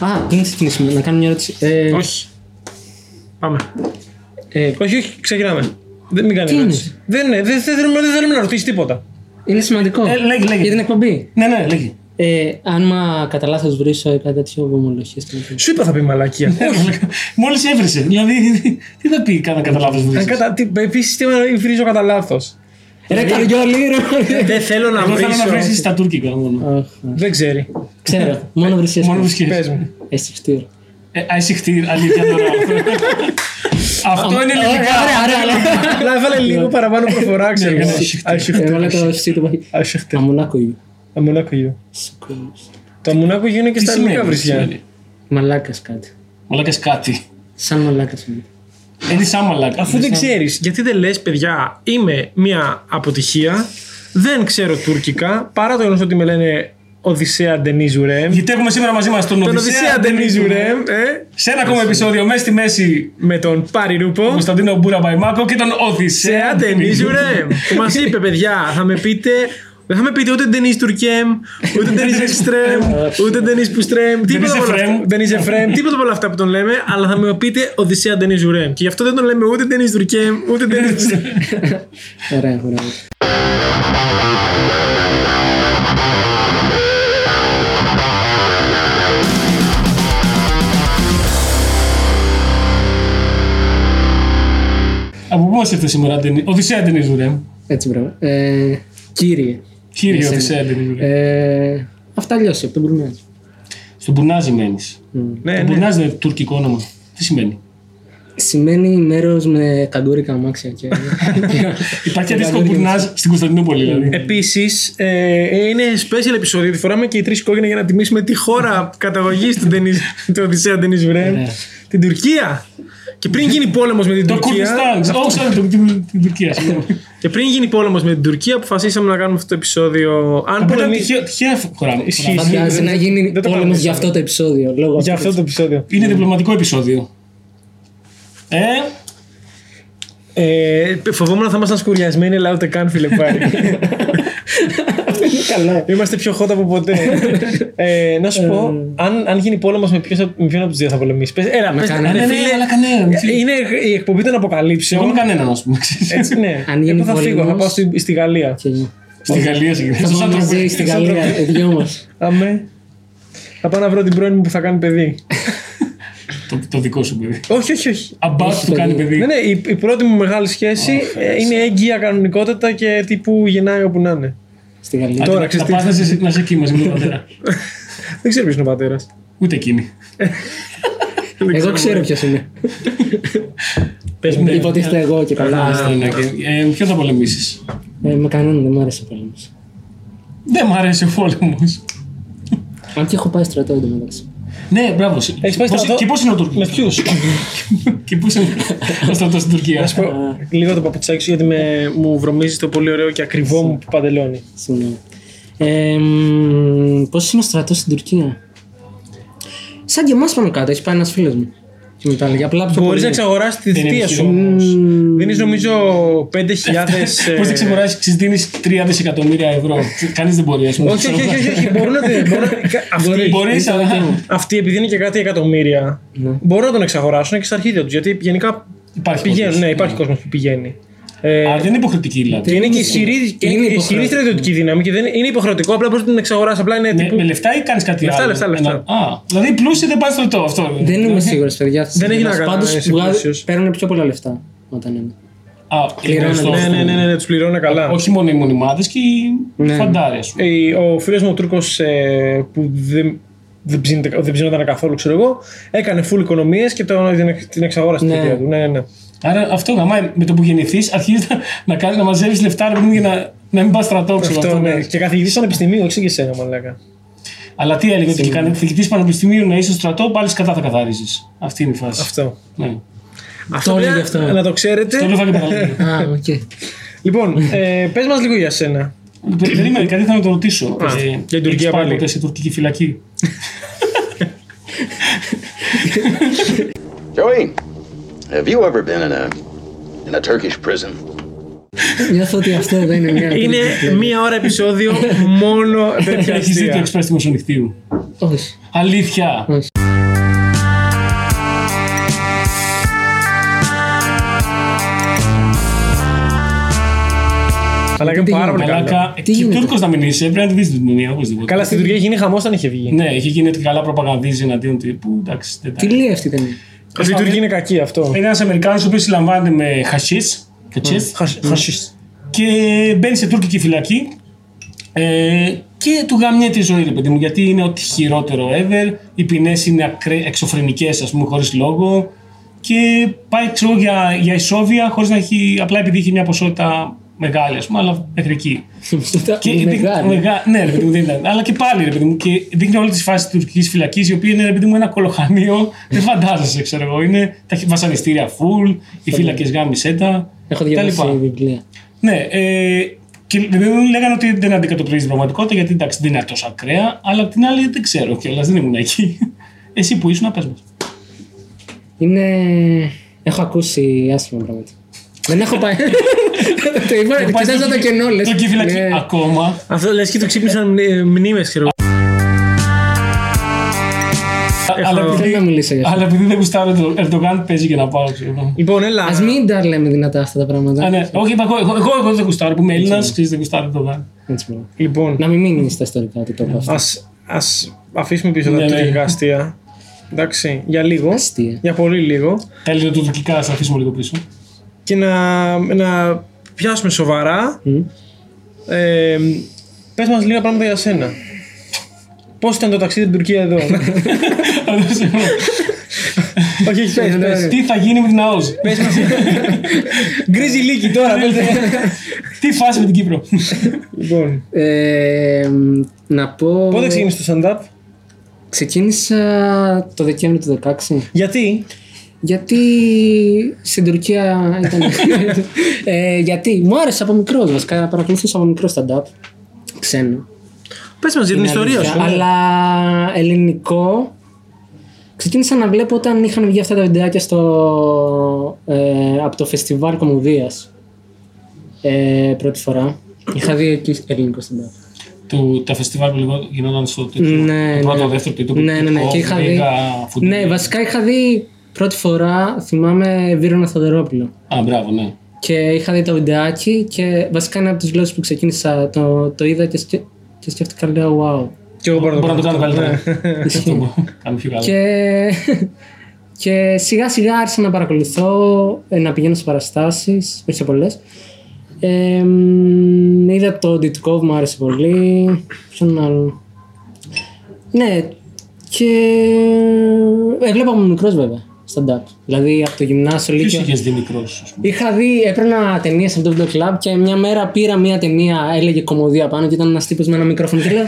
Α, πριν ξεκινήσουμε, να κάνω μια ερώτηση. Ε, Όχι. Πάμε. Ε, όχι, όχι, ξεκινάμε. Δεν μην κάνει Τι ερώτηση. Δεν, είναι, δεν, δεν, θέλουμε, δεν θέλουμε να ρωτήσεις τίποτα. Είναι σημαντικό. Ε, λέγε, λέγε. Για την εκπομπή. Ναι, ναι, λέγε. Ε, αν μα κατά λάθος βρίσω ή κάτι τέτοιο, βομολογίε. Σου είπα θα πει μαλακία. Μόλις έβρισε. Δηλαδή, τι θα πει κάνα κατά λάθος Αν βρήσει. κατα... τι- Επίσης τι βρίζω κατά λάθος; Ρε καριόλι, ρε. Δεν θέλω να Εγώ θέλω να βρίσω. βρεις τα τουρκικά μόνο. Αχ, Δεν ξέρει. Ξέρω, μόνο βρυσίε. Μόνο βρίσκεις. Πες μου. Εσύ χτύρ. Ε, Αϊσυχτήρ, αλήθεια τώρα. Αυτό είναι ελληνικά. Ωραία, ωραία. Απλά έβαλε λίγο παραπάνω προφορά, ξέρω. Ναι, εγώ. ναι, Αϊσυχτήρ. Έβαλε το εσύ του παχύ. Αϊσυχτήρ. Αμονάκο γιου. Αμονάκο γιο. Σοκόλος. Το αμονάκο γιο είναι και Τι στα ελληνικά σημαίνει, τι βρισιά. σημαίνει; Μαλάκας κάτι. Μαλάκας κάτι. Σαν μαλάκας είναι. Είναι σαν μαλάκα. Αφού δεν ξέρεις, γιατί δεν λες, παιδιά, είμαι μια αποτυχία, δεν ξέρω τουρκικά, παρά το γεγονός ότι με λένε Οδυσσέα Ντενίζ Ουρέμ. Γιατί έχουμε σήμερα μαζί μας τον Τον Οδυσσέα Οδυσσέα Ντενίζ Ντενίζ Ουρέμ, ε, Σε ένα ακόμα επεισόδιο, μέσα στη μέση, με τον Πάρη Ρούπο. Κωνσταντίνο Μπούρα Μπαϊμάκο και τον Οδυσσέα Οδυσσέα Ντενίζ Ουρέμ. Που μας είπε, παιδιά, θα με πείτε. Δεν θα με πείτε ούτε Ντενίζ Τουρκέμ, ούτε Ντενίζ Εξτρέμ, ούτε Ντενίζ Πουστρέμ. Τίποτα από όλα Εφρέμ. αυτά- Ντενίζ Εφρέμ, τίποτα από όλα αυτά που τον λέμε, αλλά θα με πείτε Οδυσσέα Ντενίζ Ουρέμ. Και γι' αυτό δεν τον λέμε ούτε Ντενίζ Τουρκέμ, ούτε Ντενίζ Πουστρέμ. Ωραία, ωραία. Από πού μα ήρθε σήμερα, Ντενί- Οδυσσέα Ντενίζου ρε. Έτσι, μπράβο. Ε, Κύριε. Κύριε Εσένα. Οδυσσέα Ντενίζου ρε. Ε, αυτά λιώσει από τον Μπουρνάζ. Στον Μπουρνάζι μένεις. Ναι, Το ναι. Μπουρνάζι είναι τουρκικό όνομα. Τι σημαίνει; Σημαίνει μέρος με καντούρικα αμάξια και. Υπάρχει αντίστοιχο Μπουρνάζ στην Κωνσταντινούπολη, δηλαδή. Επίσης, ε, είναι special επεισόδιο. Τη φοράμε και οι τρεις κόκκινα για να τιμήσουμε τη χώρα καταγωγής του, Ντενίζ- του Οδυσσέα Ντενίζ Βρέμ. Ωραία. Την Τουρκία. Και πριν γίνει πόλεμος με την Το Τουρκία. Κουρδιστάν. Όχι, sorry, το- την την Τουρκία. Συγγνώμη. Και πριν γίνει πόλεμος με την Τουρκία, αποφασίσαμε να κάνουμε αυτό το επεισόδιο. Αν Ήταν πολεμήσει. τυχαία- Τυχαία χωράμε. Ισχύει. Θα πιάζει να γίνει Δεν το πόλεμος κάνουμε για αυτό. αυτό το επεισόδιο. Λόγω Για αυτού αυτό το επεισόδιο. Είναι διπλωματικό επεισόδιο. Ε, Ε, φοβόμουν να θα ήμασταν σκουριασμένοι, αλλά ούτε καν φίλε πάρει. είναι καλά. Είμαστε πιο hot από ποτέ. ε, να σου πω, αν, αν γίνει πόλεμος με, ποιος θα- με ποιον από τους δύο θα πολεμήσεις; Πες, έλα, πες, κανέναν. ρε ναι, ναι, φίλε, αλλά κανέναν. Είναι η εκπομπή των εγώ αποκαλύψεων. με κανέναν, ας πούμε. ξέρεις. Έτσι, ναι. Αν γίνει Εγώ θα φύγω, θα πόλεμος- πάω στη, στη Γαλλία. Και εγώ. Στη Γαλλία συγκεκριμένα. Θα Στο πάμε Σαντροπέ. μαζί στη Γαλλία, οι δυο μας. Αμέ. Θα πάω να βρω την πρώην μου που θα κάνει παιδί. Το- Το δικό σου παιδί. όχι, όχι, όχι. Αμπάτ του κάνει παιδί. παιδί. Ναι, ναι, η, η πρώτη μου μεγάλη σχέση ε, είναι έγκυα κανονικότητα και τύπου γεννάει όπου να είναι. Στη Γαλλία. Άντε, τώρα, να- ξέρεις Να τι- πας να είσαι- να είσαι εκεί μαζί με τον πατέρας. Δεν ξέρω ποιος είναι ο πατέρας. Ούτε εκείνη. Εγώ ξέρω ποιος είναι. Πες μου. Ναι. Υποτίθεται εγώ και καλά. Α, ναι, και- ε, Ποιον θα πολεμήσεις; Ε, Με κανέναν δεν μου άρεσε ο πόλεμος. Δεν μου αρέσει ο πόλεμος. Αν και έχω πάει στρατό εντωμεταξύ. Ναι, μπράβο. Έχεις πάει Πώς- στρατό; Και πώς είναι ο Τουρκία. Με ποιους; Και πώς είναι ο στρατός στην Τουρκία; Λίγο το παπουτσάκι σου γιατί με, μου βρωμίζει το πολύ ωραίο και ακριβό μου παντελόνι. Συγγνώμη. Ε, Πώς είναι ο στρατός στην Τουρκία; Σαν και εμάς πάνω κάτω, έχει πάει ένας φίλος μου. Και μετά έλεγε απλά πιο Μπορείς πολύ. να εξαγοράσει τη Δεν είναι θητεία σου. χειρότερο. Δίνεις νομίζω 5.000. Πώς δεν ξεμοράζει, ξεζητήνει 3 δισεκατομμύρια ευρώ. Κανείς δεν μπορεί, ας πούμε. Όχι, όχι, όχι, όχι. Μπορούν να την. μπορούν να- Αυτοί, Μπορεί, αλλά. αυτοί επειδή είναι και κάτι εκατομμύρια, Ναι. μπορούν να τον εξαγοράσουν και στα αρχίδια τους. Γιατί γενικά Υπάρχει πηγαίνουν. κόσμος. Ναι, υπάρχει κόσμος που πηγαίνει. Ε, Α, δεν είναι υποχρεωτική δηλαδή. και είναι και είναι ισχυρή, και είναι είναι ισχυρή υποχρεωτικό. στρατιωτική δύναμη και δεν είναι υποχρεωτικό. Απλά μπορεί να την εξαγοράσει. Απλά είναι Με, τύπου. με λεφτά ή κάνεις κάτι Λεφτά, άλλο; λεφτά, λεφτά. Ένα- Α, δηλαδή οι πλούσιοι δεν πάνε στρατό αυτό. Δεν είμαι σίγουρος, παιδιά. Δεν έχει να κάνει Πάντως να είσαι πλούσιος. παίρνουν πιο πολλά λεφτά όταν είναι. Α, Πληρώνεται. στο- Ναι, ναι, ναι, ναι, ναι τους πληρώνουν καλά. Όχι μόνο οι μονιμάδες και οι Ναι. φαντάρες, ας πούμε. Ε, Ο φίλος μου ο Τούρκος που δεν, δεν, ψήνεται- δεν ψήνονταν καθόλου, ξέρω εγώ, έκανε full οικονομίες και τον, την, εξ- την εξαγόρασε τη Ναι. θητεία του. Ναι, ναι, ναι. Άρα αυτό γαμάει με το που γεννηθείς, αρχίζεις να, να, κάνει, να μαζεύεις λεφτά ρε, παιδί μου, για να, να μην πας στρατό. ξέρω, Αυτό, αυτό, ναι. ναι. Και καθηγητής πανεπιστημίου, όχι και εσένα, μαλάκα. Αλλά τι έλεγε, ότι και καθηγητής πανεπιστημίου να είσαι στο στρατό, πάλι κατά θα καθαρίζεις. Αυτή είναι η φάση. Αυτό. Ναι. Αυτό έλεγε παιδιά, αυτό. να το ξέρετε. Το λέω και τα καλά. Α, οκ. λοιπόν, ε, πες μας λίγο για σένα. Πε- Περίμενε, κάτι θα να το ρωτήσω. Α, για την Τουρκία έχεις πάει πάλι. ποτέ σε τουρκική φυλακή; Joey, have you ever been in a in a Turkish prison? Νιώθω ότι αυτό δεν είναι μια. Είναι μία ώρα επεισόδιο μόνο τέτοια Έχεις δει το αστεία. εξπρές του μεσονυχτίου. Όχι. Αλήθεια. όχι. Αλλά είναι Τι πάρα πολύ Μαλάκα. καλό. Τι Και γίνεται; Τούρκος να μην είσαι, πρέπει να τη δεις την ταινία οπωσδήποτε. Καλά, στην Τουρκία γίνει χαμός όταν είχε βγει. Ναι, είχε γίνει ότι καλά προπαγανδίζεις εναντίον τύπου. Εντάξει, δεν τα- Τι λέει αυτή η ταινία; Αυτή η Τουρκία είναι κακή αυτό. Είναι ένας Αμερικάνος ο οποίος συλλαμβάνεται με χασίς. Χασίς. Και μπαίνει σε τουρκική φυλακή. Ε, και του γαμιέται η ζωή, ρε παιδί μου, γιατί είναι ό,τι χειρότερο ever. Οι ποινές είναι εξωφρενικές, ας πούμε, χωρίς λόγο. Και πάει, ξέρω, εγώ, για, για ισόβια, χωρίς να έχει. απλά επειδή έχει μια ποσότητα μεγάλη, ας πούμε, αλλά μέχρι εκεί. Και Είναι δείχνει- μεγάλη. μεγά- ναι, ρε παιδί μου, δεν ήταν. Αλλά και πάλι, ρε παιδί μου. Και δείχνει όλη τη φάση της τουρκικής φυλακής, η οποία είναι, ρε παιδί μου, ένα κολοχανίο. δεν φαντάζεσαι, ξέρω εγώ. Είναι τα βασανιστήρια full, οι φύλακες γάμισέ τα. Έχω τα διαβάσει λοιπά. βιβλία. Ναι, ε, και δηλαδή μου λέγανε ότι δεν αντικατοπτρίζει την πραγματικότητα γιατί εντάξει δεν είναι τόσο ακραία, αλλά απ' την άλλη δεν ξέρω κιόλας, δεν ήμουν εκεί. Εσύ που ήσουν, να πες μας. Είναι. Έχω ακούσει άσχημα πράγματα. Δεν έχω πάει. Το είπα, Πας κοιτάζα στο το κυ- κενό λες. Το φυλακή Ναι. ακόμα. Αυτό λες και του ξύπνησαν μνήμες, ξέρω εγώ. Αλλά Θέλω επειδή, να μιλήσω για αυτό. αλλά επειδή δεν γουστάρω το Ερντογάν, παίζει και να πάω. Ξέρω. εγώ. Λοιπόν, έλα. Α μην τα λέμε δυνατά αυτά τα Α, πράγματα. ναι. Όχι, είπα εγώ, εγώ, εγώ, εγώ δεν γουστάρω που είμαι Έλληνας, ξέρεις δεν γουστάρω Ερντογάν. Έτσι μόνο. Λοιπόν, Να μην μείνεις στα ιστορικά ότι το είπα αυτό. ας, ας αφήσουμε πίσω τα Ναι, ναι. τουρκικά αστεία. Εντάξει, για λίγο. Αστεία. Για πολύ λίγο. Τα ελληνοτουρκικά, ας αφήσουμε λίγο πίσω. Και να, να πιάσουμε σοβαρά. Μμ. Ε, πες μας λίγα πράγματα για σένα. Πώς ήταν το ταξίδι στην Τουρκία εδώ; όχι, όχι, πες, πες. Τι θα γίνει με την ΑΟΣ. Πες μας. Γκρίζι λύκη τώρα. πες. Τι φάση με την Κύπρο; λοιπόν, Ε, να πω. πότε ξεκίνησε το stand-up; Ξεκίνησα το Δεκέμβριο του 2016. Γιατί; Γιατί στην Τουρκία ήταν. ε, γιατί μου άρεσε από μικρός βασικά. Παρακολουθούσα από μικρό stand-up. Ξένο. Πες μας για την Είναι ιστορία αλήθεια, σου. ναι. Αλλά ελληνικό. Ξεκίνησα να βλέπω όταν είχαν βγει αυτά τα βιντεάκια στο, ε, από το φεστιβάλ κομμωδίας. Ε, πρώτη φορά. Είχα δει εκεί ελληνικό stand-up. του, τα φεστιβάλ που λεγό- γινόταν στο τέτοιο. Ναι, το πρώτο, ναι. δεύτερο, τρίτο. Ναι, ναι, ναι. που Και είχα δει. πήγα φουτμπολ. Ναι, βασικά είχα δει πρώτη φορά, θυμάμαι, Βίρονα Θοδωρόπουλο. Α, μπράβο, ναι. Και είχα δει το βιντεάκι και βασικά είναι από τους λόγους που ξεκίνησα. Το, το είδα και, σκε, και σκέφτηκα, λέω, wow. Και εγώ Μπορώ να το κάνω καλύτερα. Ναι. Αυτό μπορώ να κάνω πιο καλά. Και, και σιγά σιγά άρχισα να παρακολουθώ, ε, να πηγαίνω σε παραστάσεις, όχι σε πολλές. Ε, μ, είδα το Δυτικό μου άρεσε πολύ. Ποιον άλλο. Ναι, και έβλεπα από μικρός βέβαια, stand-up. Δηλαδή από το γυμνάσιο Ποιος Λύκειο. είχες δει μικρός, ας πούμε; Είχα δει, έπαιρνα ταινίες σε αυτό το κλαμπ και μια μέρα πήρα μια ταινία, έλεγε κομμωδία πάνω και ήταν ένας τύπος με ένα μικρόφωνο. Και λέω.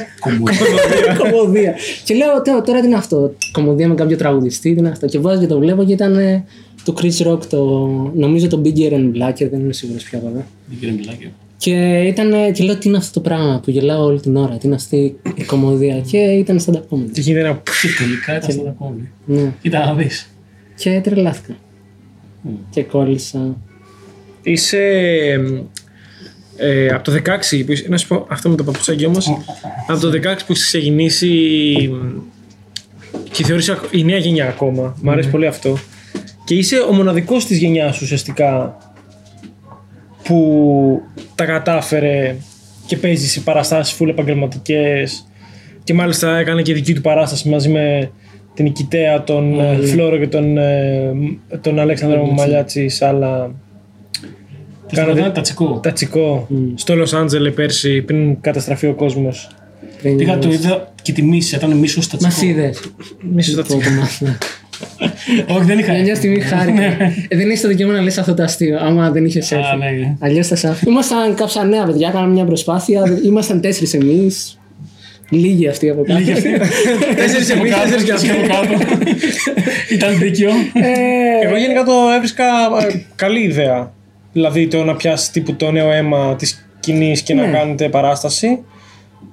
κομμωδία. και λέω «Τε- τώρα τι είναι αυτό; Κομμωδία με κάποιο τραγουδιστή, τι είναι αυτό; Και βάζω και το βλέπω και ήταν ε, του Chris Rock, το, νομίζω το Bigger and Blacker, δεν είμαι σίγουρος πια βέβαια. Δεν κύριε Μιλάκη. Και, ήταν, ε, και λέω τι είναι αυτό το πράγμα που γελάω όλη την ώρα, τι είναι αυτή η κομμωδία; Και ήταν stand-up comedy. Και γίνεται ένα. Και τελικά ήταν στα ακόμη. Ναι. Κοίτα να δεις. Και τρελάθηκα. Και κόλλησα. Είσαι. Ε, από το 16 που είσαι, να σου πω αυτό με το παπουτσάκι όμως. από το 16 που έχεις ξεκινήσει και θεωρείς ακ- η νέα γενιά ακόμα. Μ' αρέσει πολύ αυτό. Και είσαι ο μοναδικός της γενιάς σου ουσιαστικά που τα κατάφερε και παίζει σε παραστάσεις full επαγγελματικές. και μάλιστα έκανε και δική του παράσταση μαζί με την Οικητέα, τον ε, Φλόρο και τον, ε, τον Αλέξανδρο Μαλιάτση Σάλα. Κάνατε- Κάνατε τατσικό. Τατσικό στο Λος Άντζελε πέρσι πριν καταστραφεί ο κόσμος. Πριν- Πήγα το είδα και τη μίσα, ήταν μίσος τατσικό. Μας είδε. Μίσος τατσικό. Όχι, δεν είχα. Για μια στιγμή χάρηκα. Ε, δεν έχει το δικαίωμα να λες αυτό το αστείο, άμα δεν είχες έρθει. Α, ναι, ναι. Αλλιώς θα σ' Ήμασταν κάποια νέα παιδιά, κάναμε μια προσπάθεια. Ήμασταν τέσσερις εμείς. Λίγοι αυτοί από κάτω. Τέσσερις εμείς, τέσσερις και και αυτοί. από κάτω. Ήταν δίκαιο. Ε, Εγώ γενικά το έβρισκα ε, καλή ιδέα. Δηλαδή το να πιάσει τύπου το νέο αίμα της κοινή και να Ναι. κάνετε παράσταση.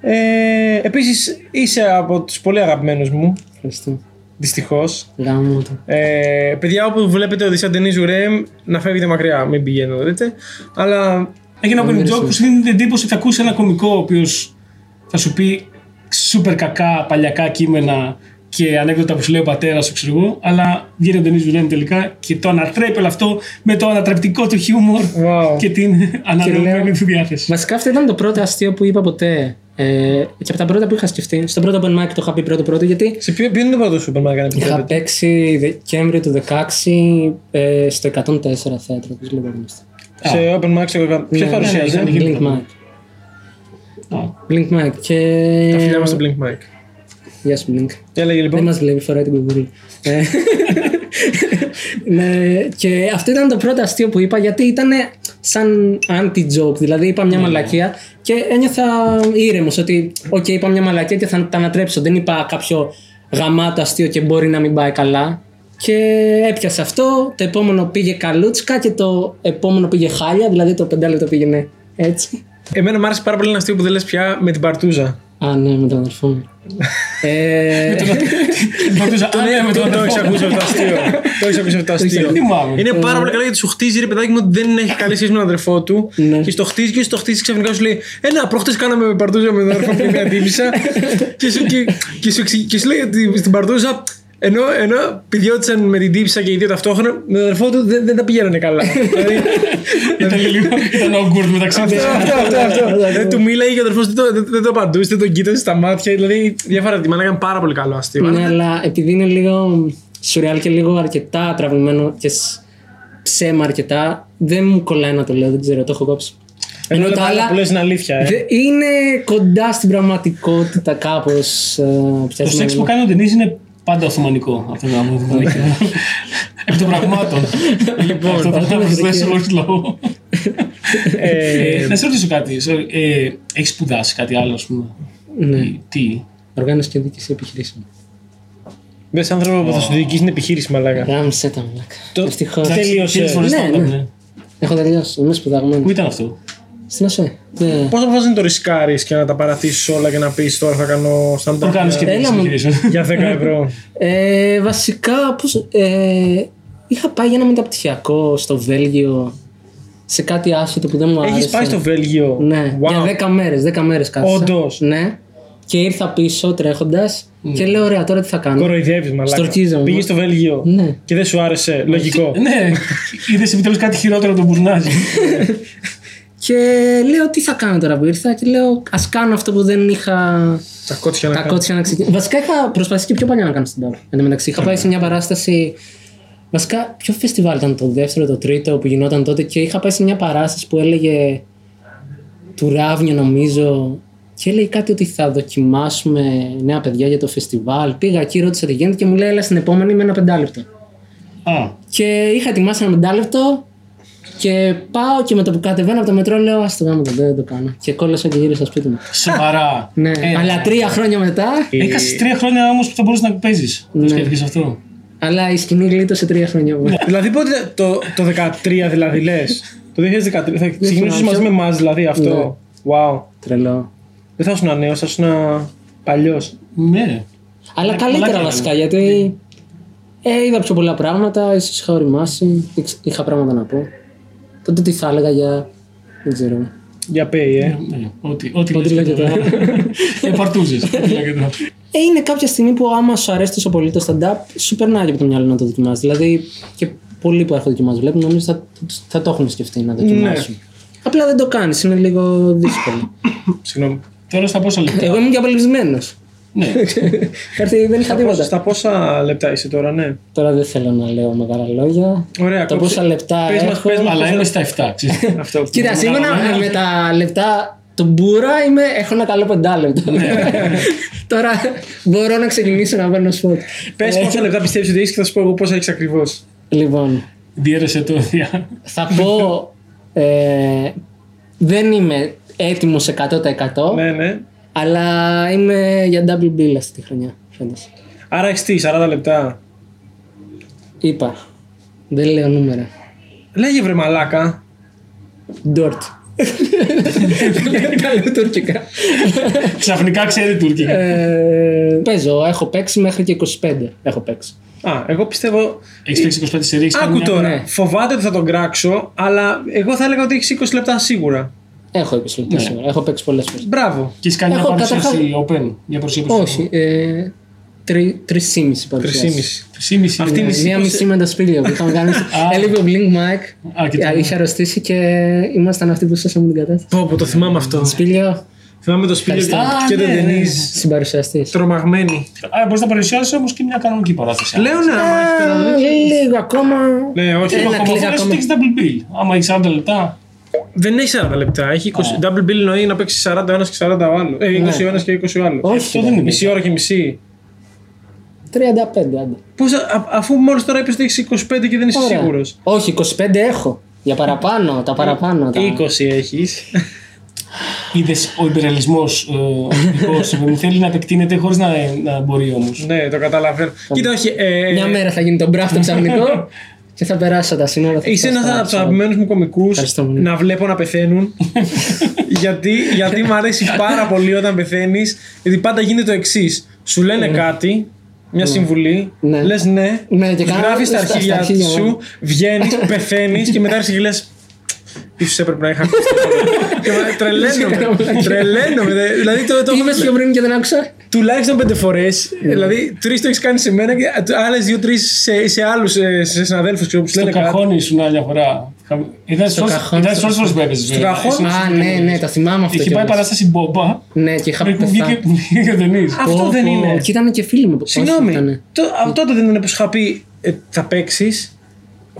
Ε, Επίσης είσαι από τους πολύ αγαπημένους μου, Ευχαριστώ. δυστυχώς. Γάμο το. Ε, παιδιά, όπου βλέπετε ο Δησαντενή Ρέμ, να φεύγετε μακριά. Μην πηγαίνετε να το δείτε. Αλλά Έχει ένα open joke που σου δίνει την εντύπωση ότι θα ακούσει ένα κωμικό ο οποίος θα σου πει σούπερ κακά παλιακά κείμενα και ανέκδοτα που σου λέει ο πατέρα σου, ξέρω εγώ, αλλά βγαίνει ο Ντενί Βιλένη τελικά και το ανατρέπει όλο αυτό με το ανατρεπτικό του χιούμορ Wow. και την αναλογημένη του διάθεση. Βασικά αυτό ήταν το πρώτο αστείο που είπα ποτέ. Ε, και από τα πρώτα που είχα σκεφτεί. Στο πρώτο open mic το είχα πει πρώτο πρώτο γιατί Σε ποιο, ποιο είναι το πρώτο σου που έκανε είχα επιτρέπετε. παίξει Δεκέμβρη του 16 ε, στο 104 θέατρο. Πώς λεγόταν αυτό. Σε open mic, σε Ποιο Ναι, παρουσίαζε. ναι, Blink Mike. Α, Blink Mike και. Τα φιλιά μας στο Blink Mic. Γεια σου, Blink. Τι έλεγε Δεν λοιπόν. μας βλέπει, φοράει την κουβούλη. Ε, ναι, και αυτό ήταν το πρώτο αστείο που είπα γιατί ήταν σαν anti-joke. Δηλαδή είπα μια μαλακία και ένιωθα ήρεμος ότι, οκ, είπα μια μαλακία και θα τα ανατρέψω. Δεν είπα κάποιο γαμάτο αστείο και μπορεί να μην πάει καλά. Και έπιασε αυτό. Το επόμενο πήγε καλούτσκα και το επόμενο πήγε χάλια. Δηλαδή το πεντάλεπτο πήγαινε έτσι. Εμένα μου άρεσε πάρα πολύ ένα αστείο που δεν λες πια με την Παρτούζα. Α, ναι, με τον αδερφό μου. ε, Ρωτούσα, Α, ναι, με τον Το έχει αδερφό. ακούσει αυτό το αστείο. Το έχει ακούσει αυτό το αστείο. θυμάμαι. Είναι πάρα πολύ καλό γιατί σου χτίζει ρε παιδάκι μου ότι δεν έχει καλή σχέση με τον αδερφό του. Ναι. Και στο χτίζει και στο χτίζει ξαφνικά σου λέει Ένα, προχτές κάναμε με παρτούζα με τον αδερφό μου και μια τύπησα. και, σου, και, και, σου, εξηγεί- και σου λέει ότι στην παρτούζα ενώ, ενώ πηδιώτησαν με την τύπησα και οι δύο ταυτόχρονα, με τον αδερφό του δεν, δεν τα πηγαίνανε καλά. δηλαδή, Ήταν λίγο. Ήταν awkward μεταξύ τους. αυτό, αυτό, αυτό. Δεν του μίλαγε και ο αδερφός δεν, το- δεν, δεν το απαντούσε, δεν τον κοίταζε στα μάτια. Δηλαδή διαφορετικά. Μάνα έκανε πάρα πολύ καλό αστείο. Ναι, αλλά επειδή είναι λίγο σουρεάλ και λίγο αρκετά τραβηγμένο και σ- ψέμα αρκετά, δεν μου κολλάει να το λέω, δεν ξέρω, το έχω κόψει. Ενώ Ενώ τα τα άλλα άλλα που λες είναι αλήθεια. Ε. δε- είναι κοντά στην πραγματικότητα κάπως. ε, Το πιασμένο. σεξ που κάνει ο Ντενίζ είναι πάντα οθωμανικό. Αυτό να μου δείχνει. Εκ των πραγμάτων. Λοιπόν, αυτό θα το προσθέσω χωρίς λόγο. Ε, Να σε ρωτήσω κάτι. Ε, Έχεις σπουδάσει κάτι άλλο, ας πούμε; Ναι, Ή Τι; οργάνωση και δίκηση επιχειρήσεων. Δε άνθρωπο που θα σου διοικήσει την επιχείρηση, μαλάκα. Γάμισε τα μαλάκα. Το- Ευτυχώς. Εντάξει, Τελείωσες. Τρεις φορές Ναι, το ναι. έκανα, ναι. Έχω τελειώσει, είμαι σπουδαγμένος. Πού ήταν αυτό; Στην ΑΣΕ. Ναι. Πώς αποφάσισε να το ρισκάρεις και να τα παρατήσεις όλα και να πεις τώρα θα κάνω stand-up Οργάνωση και για- Έλα μου. επιχειρήσεων. για 10 ευρώ. Ε, βασικά, πώς, ε, είχα πάει για ένα μεταπτυχιακό στο Βέλγιο σε κάτι άσχετο που δεν μου άρεσε. Έχει πάει στο Βέλγιο; Ναι, Wow. για 10 μέρες, 10 μέρες κάθισα. Όντως; Ναι. Και ήρθα πίσω τρέχοντας και λέω: Ωραία, τώρα τι θα κάνω; Κοροϊδεύεις, μαλάκα. Στορκίζομαι. Πήγες στο Βέλγιο Ναι. και δεν σου άρεσε. Λογικό. Ναι, είδες επιτέλους κάτι χειρότερο από τον Μπουρνάζη. Και λέω: Τι θα κάνω τώρα που ήρθα. Και λέω: Α κάνω αυτό που δεν είχα Τα κότσια να τα κάνω. κότσια να ξεκινήσω. Βασικά είχα προσπαθήσει και πιο παλιά να κάνω stand-up. Εν τω μεταξύ, είχα πάει σε μια παράσταση. Βασικά, ποιο φεστιβάλ ήταν το δεύτερο, το τρίτο που γινόταν τότε και είχα πάει σε μια παράσταση που έλεγε του Ράβνιο νομίζω και έλεγε κάτι ότι θα δοκιμάσουμε νέα παιδιά για το φεστιβάλ. Πήγα εκεί, ρώτησα τι γίνεται και μου λέει έλα στην επόμενη με ένα πεντάλεπτο. Α, Και είχα ετοιμάσει ένα πεντάλεπτο και πάω και με το που κατεβαίνω από το μετρό λέω ας το κάνω δεν, δεν το κάνω. Και κόλλασα και γύρισα σπίτι μου. σοβαρά. Ναι, Ε, αλλά τρία χρόνια μετά, Έχασε τρία χρόνια όμως που θα μπορούσες να παίζεις. Ναι. Το σκέφτηκες αυτό. αλλά η σκηνή γλίτωσε τρία χρόνια. μου. Δηλαδή πότε το, το 13 δηλαδή λες. Το 2013 θα ξεκινήσεις θυμάμαι. μαζί με εμάς δηλαδή αυτό. Wow. Τρελό. Δεν θα ήσουν νέος, θα ήσουν παλιός. Ναι. Αλλά Ε, καλύτερα πολλά βασικά καλά. γιατί ε, είδα πιο πολλά πράγματα, ίσως είχα οριμάσει, ήξ- είχα πράγματα να πω. Τότε τι θα έλεγα για. Δεν ξέρω. Για πέι, ε. Ναι, Ό,τι ό,τι Ό,τι λες λέγεται. και τώρα. Ε, παρτούζες. Ό,τι λέγεται τώρα. Ε, είναι κάποια στιγμή που άμα σου αρέσει τόσο πολύ το stand-up, σου περνάει και από το μυαλό να το δοκιμάσεις. Δηλαδή και πολλοί που έχω δοκιμάσει βλέπουν νομίζω θα, θα το έχουν σκεφτεί να δοκιμάσουν. Απλά δεν το κάνεις, είναι λίγο δύσκολο. Συγγνώμη. Τώρα στα πόσα λεπτά. Εγώ ήμουν και απελπισμένο. Ναι. Κάτι δεν είχα Στα πόσα, τίποτα. στα πόσα λεπτά είσαι τώρα, ναι. Τώρα δεν θέλω να λέω μεγάλα λόγια. Ωραία, Το κόψε. πόσα λεπτά Πες μας, έχω. πες μας. Αλλά είμαι στα 7. ξέρεις. Αυτό. Κοίτα, σύμφωνα με τα λεπτά του μπούρα είμαι, έχω ένα καλό πεντάλεπτο. Ναι. Τώρα μπορώ να ξεκινήσω να παίρνω σποτ. Πες πόσα λεπτά πιστεύεις ότι έχει και θα σου πω εγώ πόσα έχεις ακριβώς. Λοιπόν, Διέρεσε το δια. θα πω. ε, δεν είμαι έτοιμος 100% Ναι, ναι. Αλλά είμαι για double bill αυτή τη χρονιά. φέτος. Άρα έχεις τι, 40 λεπτά. Είπα. Δεν λέω νούμερα. Λέγε βρε μαλάκα. Ντόρτ. Καλό τουρκικά. Ξαφνικά ξέρει τουρκικά. Ε, παίζω, έχω παίξει μέχρι και 25. Έχω παίξει. Α, εγώ πιστεύω. Έχεις παίξει 25 σε ρίξει. Άκου τώρα. ναι. Φοβάται ότι θα τον κράξω, αλλά εγώ θα έλεγα ότι έχεις 20 λεπτά σίγουρα. Έχω 20 λεπτά Ναι. σίγουρα. Έχω παίξει πολλές φορές. Μπράβο. Και έχει κάνει μια Έχω παρουσίαση open. Μια παρουσίαση Όχι. Ε, τρι, τρεις ή μισή παρουσιάσεις. 3,5. Σύμμιση. Αυτή είναι η Μία μισή με το σπήλιο που είχαμε κάνεις. Έλειπε ο Blink Mike. Α, και το- Είχε αρρωστήσει και ήμασταν αυτοί που σώσαμε την κατάσταση. Πω, πω, το θυμάμαι αυτό. Σπήλιο, Θυμάμαι το σπίτι και, Α, και τον ναι, ναι, Ντενίζ συμπαρουσιαστής. τρομαγμένοι. Α, μπορείς να παρουσιάσεις όμως και μια κανονική παράσταση. Λέω ναι, άμα έχεις κανένα. Λίγο ακόμα. Ναι, όχι. Ένα Ακόμα κλικ αυτό λες ακόμα. ότι έχεις double bill. Άμα έχεις 40 λεπτά. Δεν έχει 40 λεπτά. Έχει 20. Double bill εννοεί να παίξει 40 ο ένας και 40 ο άλλος. Ε, 20 ο ένας και 20 ο άλλος. Όχι, Αυτό δεν είναι. Μισή ώρα και μισή. 35 άντε. Πώς, α- αφού μόλις τώρα είπες ότι έχεις 25 και δεν είσαι Ωραία. σίγουρος. Όχι, 25 έχω. Για παραπάνω, τα παραπάνω. Τα... 20 έχεις. Είδες ο υπεραλισμό ε, θέλει να επεκτείνεται χωρίς να, να μπορεί όμως. ναι, το καταλαβαίνω. Κοίτα, όχι. Ε, Μια μέρα θα γίνει το μπράφ το ξαφνικό και θα περάσω τα σύνορα. θα Είσαι φτάσω ένας στα από του άξονα. αγαπημένους μου κομικούς Ευχαριστώ πολύ. να βλέπω να πεθαίνουν. γιατί, γιατί μου αρέσει πάρα πολύ όταν πεθαίνεις. Γιατί πάντα γίνεται το εξής. Σου λένε κάτι, μια συμβουλή, Ναι. λες ναι, Ναι, και τους κάνω- γράφεις τα στα- στα αρχίδια αρχίδια σου, μου. βγαίνεις, πεθαίνεις και μετά έρχεσαι και λες. Ίσως έπρεπε να είχα ακούσει. και μα- τρελαίνομαι. τρελαίνομαι. δε- Δηλαδή το, το, Τι είπες πιο πριν και δεν άκουσα; Τουλάχιστον πέντε φορές. Δηλαδή, τρεις το έχεις κάνει σε μένα και άλλες δύο-τρει σε, σε άλλους σε, σε συναδέλφους που σου Στο λένε κάτι. καχόνι ήσουν άλλη φορά. Είδα Στο καχόνι, όλε στο- τι φορέ που έπαιζε. στο καχόνι; Α, ναι, ναι, το θυμάμαι αυτό. Είχε πάει κιόλας. παράσταση Μπομπά. Ναι, και είχα Που βγήκε πεθάνει. που βγήκε ο Ντενίζ. Αυτό Πω, δεν πω. είναι. Και ήταν και φίλοι μου. Όχι, Συγγνώμη. ήτανε. Το, α, τότε δεν είναι που σου είχα πει ε, θα παίξεις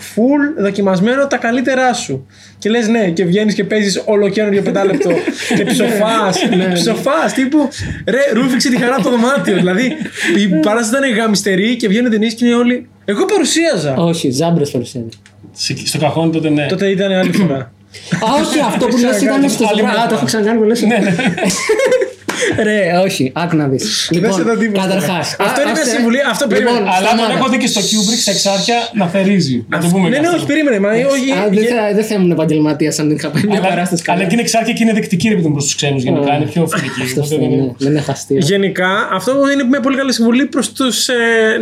full δοκιμασμένο τα καλύτερά σου. Και λες ναι, και βγαίνεις και παίζεις όλο καινούριο πεντάλεπτο και ψοφάς. ψοφάς τύπου ρε, ρούφηξε τη χαρά από το δωμάτιο. δηλαδή η παράσταση ήταν γαμιστερή και βγαίνουν ταινίε και είναι όλοι. Εγώ παρουσίαζα. Όχι, ζάμπρες παρουσιάζει. Σε- Στο καχόνι τότε ναι. Τότε ήταν άλλη φορά. Α, όχι, αυτό που λες ήταν στο άλλη Α, μέρα. το έχω ξανακάνει πολλές Ναι, ναι. Ρε, όχι, άκου να δεις. Δεν σε Λοιπόν, το τίποτα. καταρχάς. Αυτό είναι μια άσε- συμβουλή, αυτό περίμενε. Λοιπόν, Αλλά τον σταμάτα. έχω δει και στο Kubrick σε εξάρχεια να θερίζει. Να το πούμε ναι, και ναι, αυτό. όχι, περίμενε. Μα, όχι, Α, Δεν θα- δεν θα ήμουν επαγγελματίας αν δεν είχα πάει μια Αλλά, παράσταση αλλά καλά. και είναι εξάρχεια και είναι δεκτική ρε παιδί μου προς τους ξένους γενικά. Είναι πιο φιλική. Αυτό οπότε δεν δεν είναι- είναι. Δεν είναι αστείο. Γενικά, αυτό είναι μια πολύ καλή συμβουλή προς τους ε,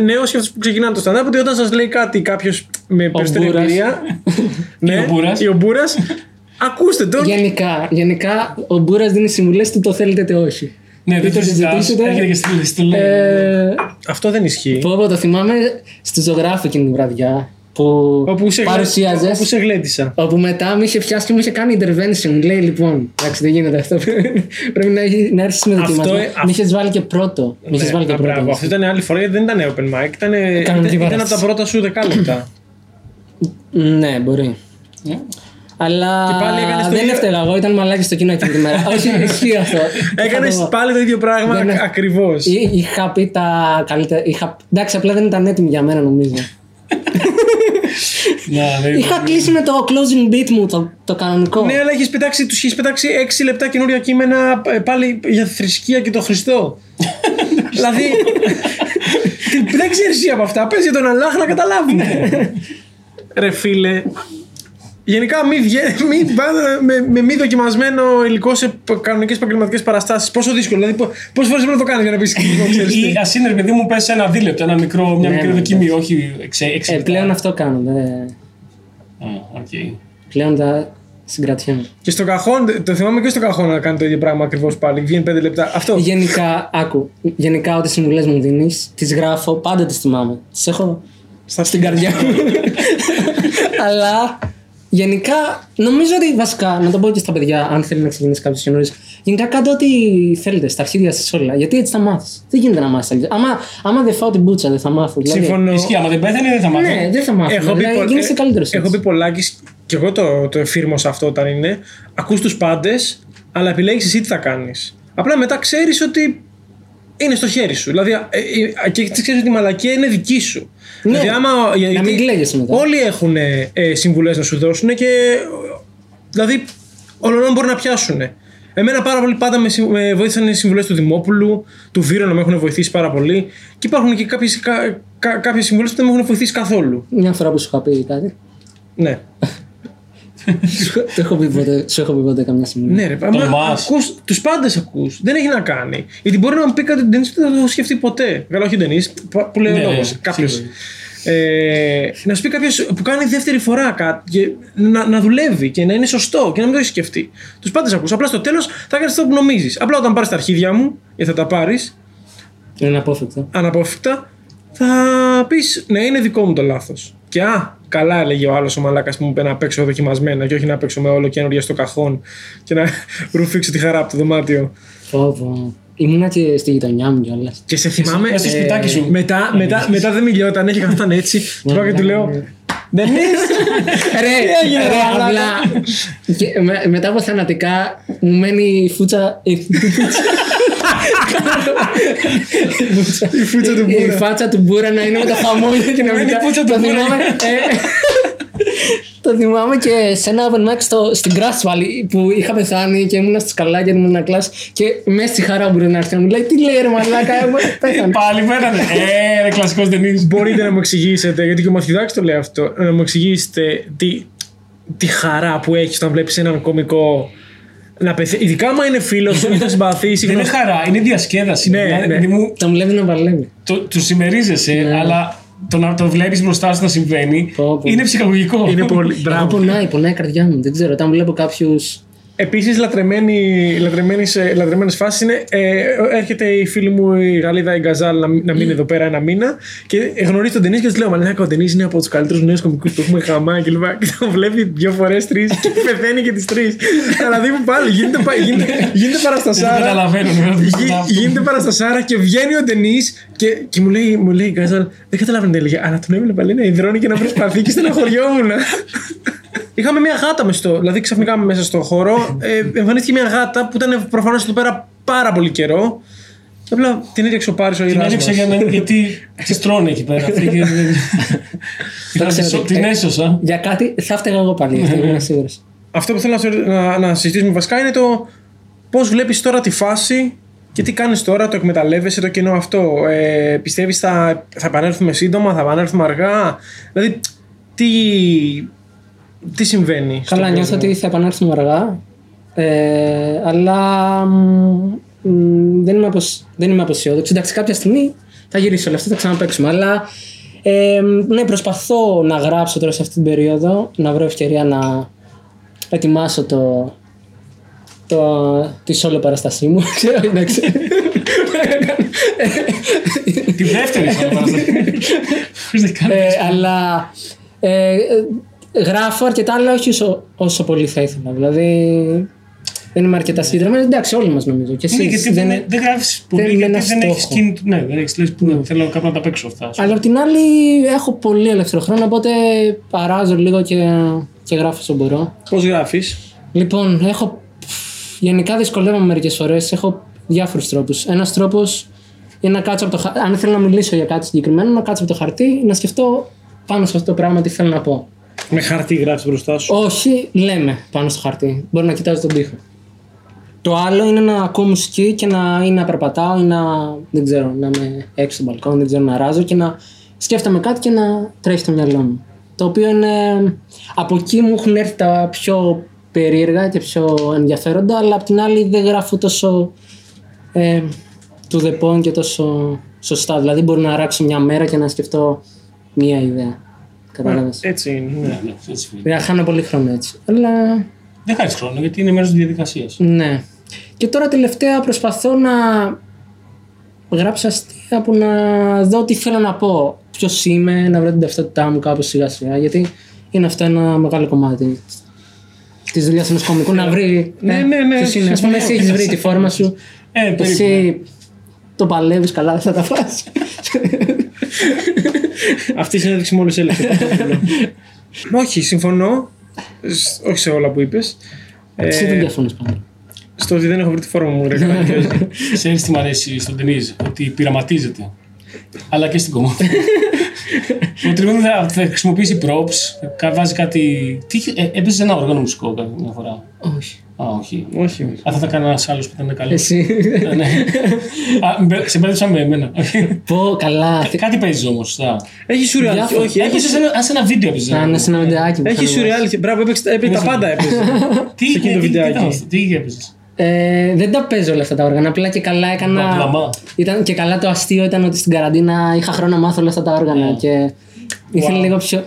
νέους και αυτούς που ξεκινάνε το stand-up. Ότι όταν σας λέει κάτι κάποιος με περισσότερη Μπούρας. εμπειρία. ναι, Ή ο Μπούρας. Ή ο Μπούρας, ακούστε τον. Γενικά, γενικά, ο Μπούρας δίνει συμβουλές τι το θέλετε είτε όχι. Ναι, Ή δεν το το συζητάς. συζητήσετε. Έγινε και στη λίστα. λέει. Ε, Αυτό δεν ισχύει. Πω, πω, το θυμάμαι στη ζωγράφη εκείνη τη βραδιά που Όπου σε, παρουσίαζε. όπου σε γλέντισα. Όπου μετά με είχε πιάσει και μου είχε κάνει intervention. Μου λέει λοιπόν, εντάξει, δεν γίνεται αυτό. Πρέπει να, έχει- να έρθεις με δοκιμασμό. Αυτό, ε, Με αυ- είχες βάλει και πρώτο. Με είχες Ναι, βάλει και α, πρώτο. μπράβο. Αυτό ήταν άλλη φορά γιατί δεν ήταν open mic. Ήταν, ήταν, Κανονική ήταν από παράσταση. τα πρώτα σου δεκάλεπτα. Ναι, μπορεί. Ναι. Αλλά Και πάλι έκανες το δεν ίδιο. έφταιγα εγώ, ήταν μαλάκι στο κοινό εκείνη τη μέρα. Όχι, ισχύει αυτό. Έκανες Θα το- πάλι το ίδιο πράγμα Δεν είναι- ακριβώς. Εί- Είχα πει τα καλύτερα. Είχα... Εντάξει, απλά δεν ήταν έτοιμη για μένα νομίζω. Να, δεν- Είχα κλείσει με το closing beat μου το, το κανονικό. Ναι, αλλά έχεις πετάξει, τους έχεις πετάξει 6 λεπτά καινούρια κείμενα ε, πάλι για θρησκεία και το Χριστό. δηλαδή. τι- δεν ξέρεις εσύ από αυτά. Πες για τον Αλλάχ να καταλάβουν. Ρε φίλε. Γενικά μη, βγε, μη πάτε με, με μη δοκιμασμένο υλικό σε κανονικές επαγγελματικές παραστάσεις. Πόσο δύσκολο. Δηλαδή, πόσες φορές πρέπει να το κάνεις για να πεις Ή α είναι, ρε παιδί μου, πες ένα δίλεπτο, ένα μικρό, μια Ναι, μικρή ναι, δοκιμή, όχι εξ- έξι Ε, λεπτά. πλέον αυτό κάνω. Δε... Α, οκ. Πλέον τα συγκρατιέμαι. Και στο καχόν, το θυμάμαι και στο καχόν να κάνει το ίδιο πράγμα ακριβώς πάλι. Βγαίνει 5 λεπτά. Αυτό. Γενικά, άκου. Γενικά, ό,τι συμβουλές μου δίνεις, τις γράφω, πάντα τις θυμάμαι. Τις έχω Στα στην καρδιά μου. Αλλά γενικά, νομίζω ότι βασικά, να το πω και στα παιδιά, αν θέλει να ξεκινήσει κάποιος καινούριος, γενικά κάντε ό,τι θέλετε στα αρχίδια σας όλα. Γιατί έτσι θα μάθεις. Δεν γίνεται να μάθεις. Άμα, άμα δεν φάω την πουτσα, δεν θα μάθω. Δηλαδή, Συμφωνώ. Ισχύει, άμα δεν πέθανε δεν θα μάθει. Ναι, δεν θα μάθω. Έχω πει, δηλαδή, πο- γίνεσαι ε, καλύτερος. έχω πει πολλάκι και εγώ το, το εφήρμοσα αυτό όταν είναι. Ακούς τους πάντες, αλλά επιλέγεις εσύ τι θα κάνεις. Απλά μετά ξέρεις ότι είναι στο χέρι σου. Δηλαδή, ε, ε, και ξέρεις ότι η μαλακία είναι δική σου. Ναι. Δηλαδή, άμα, γιατί μην κλαίγεσαι μετά. Όλοι έχουν ε, ε, συμβουλές να σου δώσουν και. Δηλαδή, όλων μπορεί να πιάσουν. Εμένα πάρα πολύ πάντα με, συμ- με βοήθησαν οι συμβουλές του Δημόπουλου, του Βίρο να με έχουν βοηθήσει πάρα πολύ. Και υπάρχουν και κάποιες κα, κα, κάποιες συμβουλές που δεν με έχουν βοηθήσει καθόλου. Μια φορά που σου είχα πει κάτι. Ναι. Σου- το έχω πει ποτέ, σου έχω πει ποτέ καμιά στιγμή. Ναι, ρε, Τολμάς. ακούς, τους πάντες ακούς. Δεν έχει να κάνει. Γιατί μπορεί να μου πει κάτι ο Ντενής που δεν θα το έχω σκεφτεί ποτέ. Καλά, όχι ο Ντενής, που- που λέει ο Ναι, λόγος. ναι, Κάποιος. σίγουρα. Ε, να σου πει κάποιος που κάνει δεύτερη φορά κάτι και να, να δουλεύει και να είναι σωστό και να μην το έχεις σκεφτεί. Τους πάντες ακούς. Απλά στο τέλος θα κάνεις αυτό που νομίζεις. Απλά όταν πάρεις τα αρχίδια μου, γιατί θα τα πάρεις, Είναι αναπόφευκτο. αναπόφευκτα, θα πεις ναι, είναι δικό μου το λάθος. Και α, καλά έλεγε ο άλλος ο μαλάκας που μου είπε να παίξω δοκιμασμένα και όχι να παίξω με όλο καινούργια στο καχόν και να ρουφήξω τη χαρά από το δωμάτιο. Πω, πω. Ήμουνα και στη γειτονιά μου κιόλας. Και σε θυμάμαι. Μέσα στο σπιτάκι σου. Μετά, μετά, μετά δεν μιλιόταν, και καθόταν έτσι. Του πάω και του λέω. Δεν είσαι. Ρε, έγινε, ρε, ρε, μαλάκα; απλά. και με- μετά από θανατικά μου μένει η φούτσα. η Η φούτσα του η Μπούρα. φάτσα του Μπούρα να είναι με τα χαμόγελα και να Μένει η μιλά. φούτσα του Το Μπούρα. θυμάμαι. ε, Το θυμάμαι και σε ένα open mic στο, στην Grassvalley που είχα πεθάνει και ήμουν στη σκαλάκια ήμουν ένα κλάσ και μέσα στη χαρά μπορεί να έρθει να μου λέει τι λέει ρε μαλάκα εγώ πέθανε. Πάλι πέθανε. Ε, ρε, κλασικός Δενή. Μπορείτε να μου εξηγήσετε, γιατί και ο Μαθηδάκης το λέει αυτό, να μου εξηγήσετε τι, τη χαρά που έχεις όταν βλέπεις έναν κωμικό να πεθαίνει. Ειδικά άμα είναι φίλος σου ή τον συμπαθεί. Δεν είναι χαρά, είναι διασκέδαση. Ναι, Δηλαδή, ναι. παιδί μου, Το βλέπει να παλεύει. το, του συμμερίζεσαι, αλλά το να το βλέπεις μπροστά σου να συμβαίνει Πω, πω. είναι ψυχαγωγικό. Είναι πολύ. Εγώ Μπράβο. πονάει, πονάει η καρδιά μου. Δεν ξέρω, όταν βλέπω κάποιους. Επίσης, λατρεμένε φάσει είναι. Ε, έρχεται η φίλη μου η Γαλλίδα η Γκαζάλ να, να μείνει εδώ πέρα ένα μήνα και γνωρίζει τον Ντενή και τη λέω: Μαλάκα, ο Ντενή είναι από τους καλύτερους νέους κομικούς που έχουμε χαμά και λοιπά. Και τον βλέπει δύο φορές τρεις και πεθαίνει και τις τρεις. Δηλαδή που πάλι γίνεται, πα- γίνεται, γίνεται Δεν παραστασάρα. καταλαβαίνω. δεν Γι- καταλαβαίνω. γίνεται παραστασάρα και βγαίνει ο Ντενή και, και μου λέει, μου λέει η Γκάζαλ, δεν καταλαβαίνω τι έλεγε, αλλά τον έβλεπα λέει να υδρώνει και να προσπαθεί και στεναχωριόμουν. Είχαμε μια γάτα μες στο, δηλαδή ξαφνικά μέσα στο χώρο, ε, εμφανίστηκε μια γάτα που ήταν προφανώς εδώ πέρα πάρα πολύ καιρό. Και Απλά την έριξε ο Πάρης ο Την Ιράς έριξα μας. για να. Γιατί τι τρώνε εκεί πέρα. Αυτή και- Δεν ξέρω, Την ε, έσωσα. Για κάτι θα έφταιγα εγώ πάλι. Αυτό είμαι σίγουρος. Αυτό που θέλω να, σε- να, να συζητήσουμε βασικά είναι το πώς βλέπεις τώρα τη φάση και τι κάνεις τώρα, το εκμεταλλεύεσαι το κοινό αυτό. Ε, Πιστεύεις θα, θα επανέλθουμε σύντομα, θα επανέλθουμε αργά; Δηλαδή, τι, τι συμβαίνει. στον Καλά, νιώθω κόσμο; ότι θα επανέλθουμε αργά. Ε, αλλά μ, μ, δεν, είμαι αποσ... δεν είμαι αποσιόδοξη. Εντάξει, κάποια στιγμή θα γυρίσω όλα αυτά, θα ξαναπαίξουμε. Αλλά ε, ναι, προσπαθώ να γράψω τώρα σε αυτή την περίοδο, να βρω ευκαιρία να ετοιμάσω το, το, τη solo παραστασή μου. Ξέρω, εντάξει. Τη δεύτερη φορά παραστασία. Πώς δεν κάνει. Ε, αλλά ε, ε, γράφω αρκετά, αλλά όχι όσο, όσο πολύ θα ήθελα. Δηλαδή δεν είμαι αρκετά συγκεντρωμένος. Εντάξει, όλοι μας νομίζω. Και Ναι, εσείς, γιατί δεν- δεν, δεν γράφεις δεν πολύ, είναι γιατί ένα δεν έχεις στόχο. κίνητο. Ναι, δεν έχει λες που να- θέλω κάπου να τα παίξω αυτά. Αλλά απ' την άλλη έχω πολύ ελεύθερο χρόνο, οπότε παράζω λίγο και, και γράφω όσο μπορώ. Πώς γράφεις; Λοιπόν, έχω. Γενικά δυσκολεύομαι μερικές φορές. Έχω διάφορους τρόπους. Ένας τρόπος είναι να κάτσω από το χαρτί. Αν θέλω να μιλήσω για κάτι συγκεκριμένο, να κάτσω από το χαρτί, να σκεφτώ πάνω σε αυτό το πράγμα τι θέλω να πω. Με χαρτί γράφεις μπροστά σου. Όχι, λέμε πάνω στο χαρτί. Μπορεί να κοιτάζω τον τοίχο. Το άλλο είναι να ακούω μουσική και να, ή να περπατάω ή να, δεν ξέρω, να είμαι έξω στο μπαλκόνι, δεν ξέρω, να ράζω και να σκέφτομαι κάτι και να τρέχει στο μυαλό μου. Το οποίο είναι. Από εκεί μου έχουν έρθει τα πιο περίεργα και πιο ενδιαφέροντα, αλλά απ' την άλλη δεν γράφω τόσο ε, to the point και τόσο σωστά. Δηλαδή μπορεί να ράξω μια μέρα και να σκεφτώ μία ιδέα. Κατάλαβες. Έτσι είναι. ναι. Ναι, ναι, έτσι είναι. Δεν χάνω πολύ χρόνο έτσι. Αλλά Δεν χάνει χρόνο γιατί είναι μέρος της διαδικασίας. ναι. Και τώρα τελευταία προσπαθώ να γράψω αστεία που να δω τι θέλω να πω. Ποιος είμαι, να βρω την ταυτότητά μου κάπως σιγά σιγά. Γιατί είναι αυτό ένα μεγάλο κομμάτι της δουλειάς ενός κομικού να βρει. Ναι, ναι, ναι, Ποιος είναι. Α πούμε, εσύ έχεις βρει τη φόρμα σου. Ε, περίπου. Εσύ το παλεύεις καλά, δεν θα τα φας. Αυτή η συνέντευξη μόλις έλεγε. Όχι, συμφωνώ. Σ- Όχι σε όλα που είπες. Εσύ δεν διαφωνεί πάντα. στο ότι δεν έχω βρει τη φόρμα μου, ρε κανένα. Ξέρεις τι μου αρέσει στον Τενίζ, ότι πειραματίζεται. Αλλά και στην κομμάτια. Ο Τριμόνι θα, θα χρησιμοποιήσει props, θα βάζει κάτι. Τι, είχε- ε, έπαιζε ένα όργανο μουσικό κάθε μια φορά. Όχι. Α, όχι. Όχι. Α, θα τα κάνει ένας άλλος που ήταν καλό. Εσύ. Ε, ναι. Α, μπε- σε μπέρδεψα με εμένα. Πω καλά. Κάτι παίζει όμως. Έχει σουρεάλ. Διάφορα. Όχι, Έπαιζε έχει, σε ένα, σε ένα βίντεο. έπαιζες. Να είναι σε ένα βιντεάκι. που έχει θα ανεβάσει. σουρεάλ. Μπράβο, έπαιξε, έπαιξε τα πάντα. Έπαιζε. Τι σε εκείνο το τι- τι βιντεάκι. ήταν αυτό, Τι έπαιζες; Ε, δεν τα παίζω όλα αυτά τα όργανα. Απλά και καλά έκανα. Μπαμπλαμά. Ήταν και καλά το αστείο ήταν ότι στην καραντίνα είχα χρόνο να μάθω όλα αυτά τα όργανα. Και Ήθελε λίγο πιο.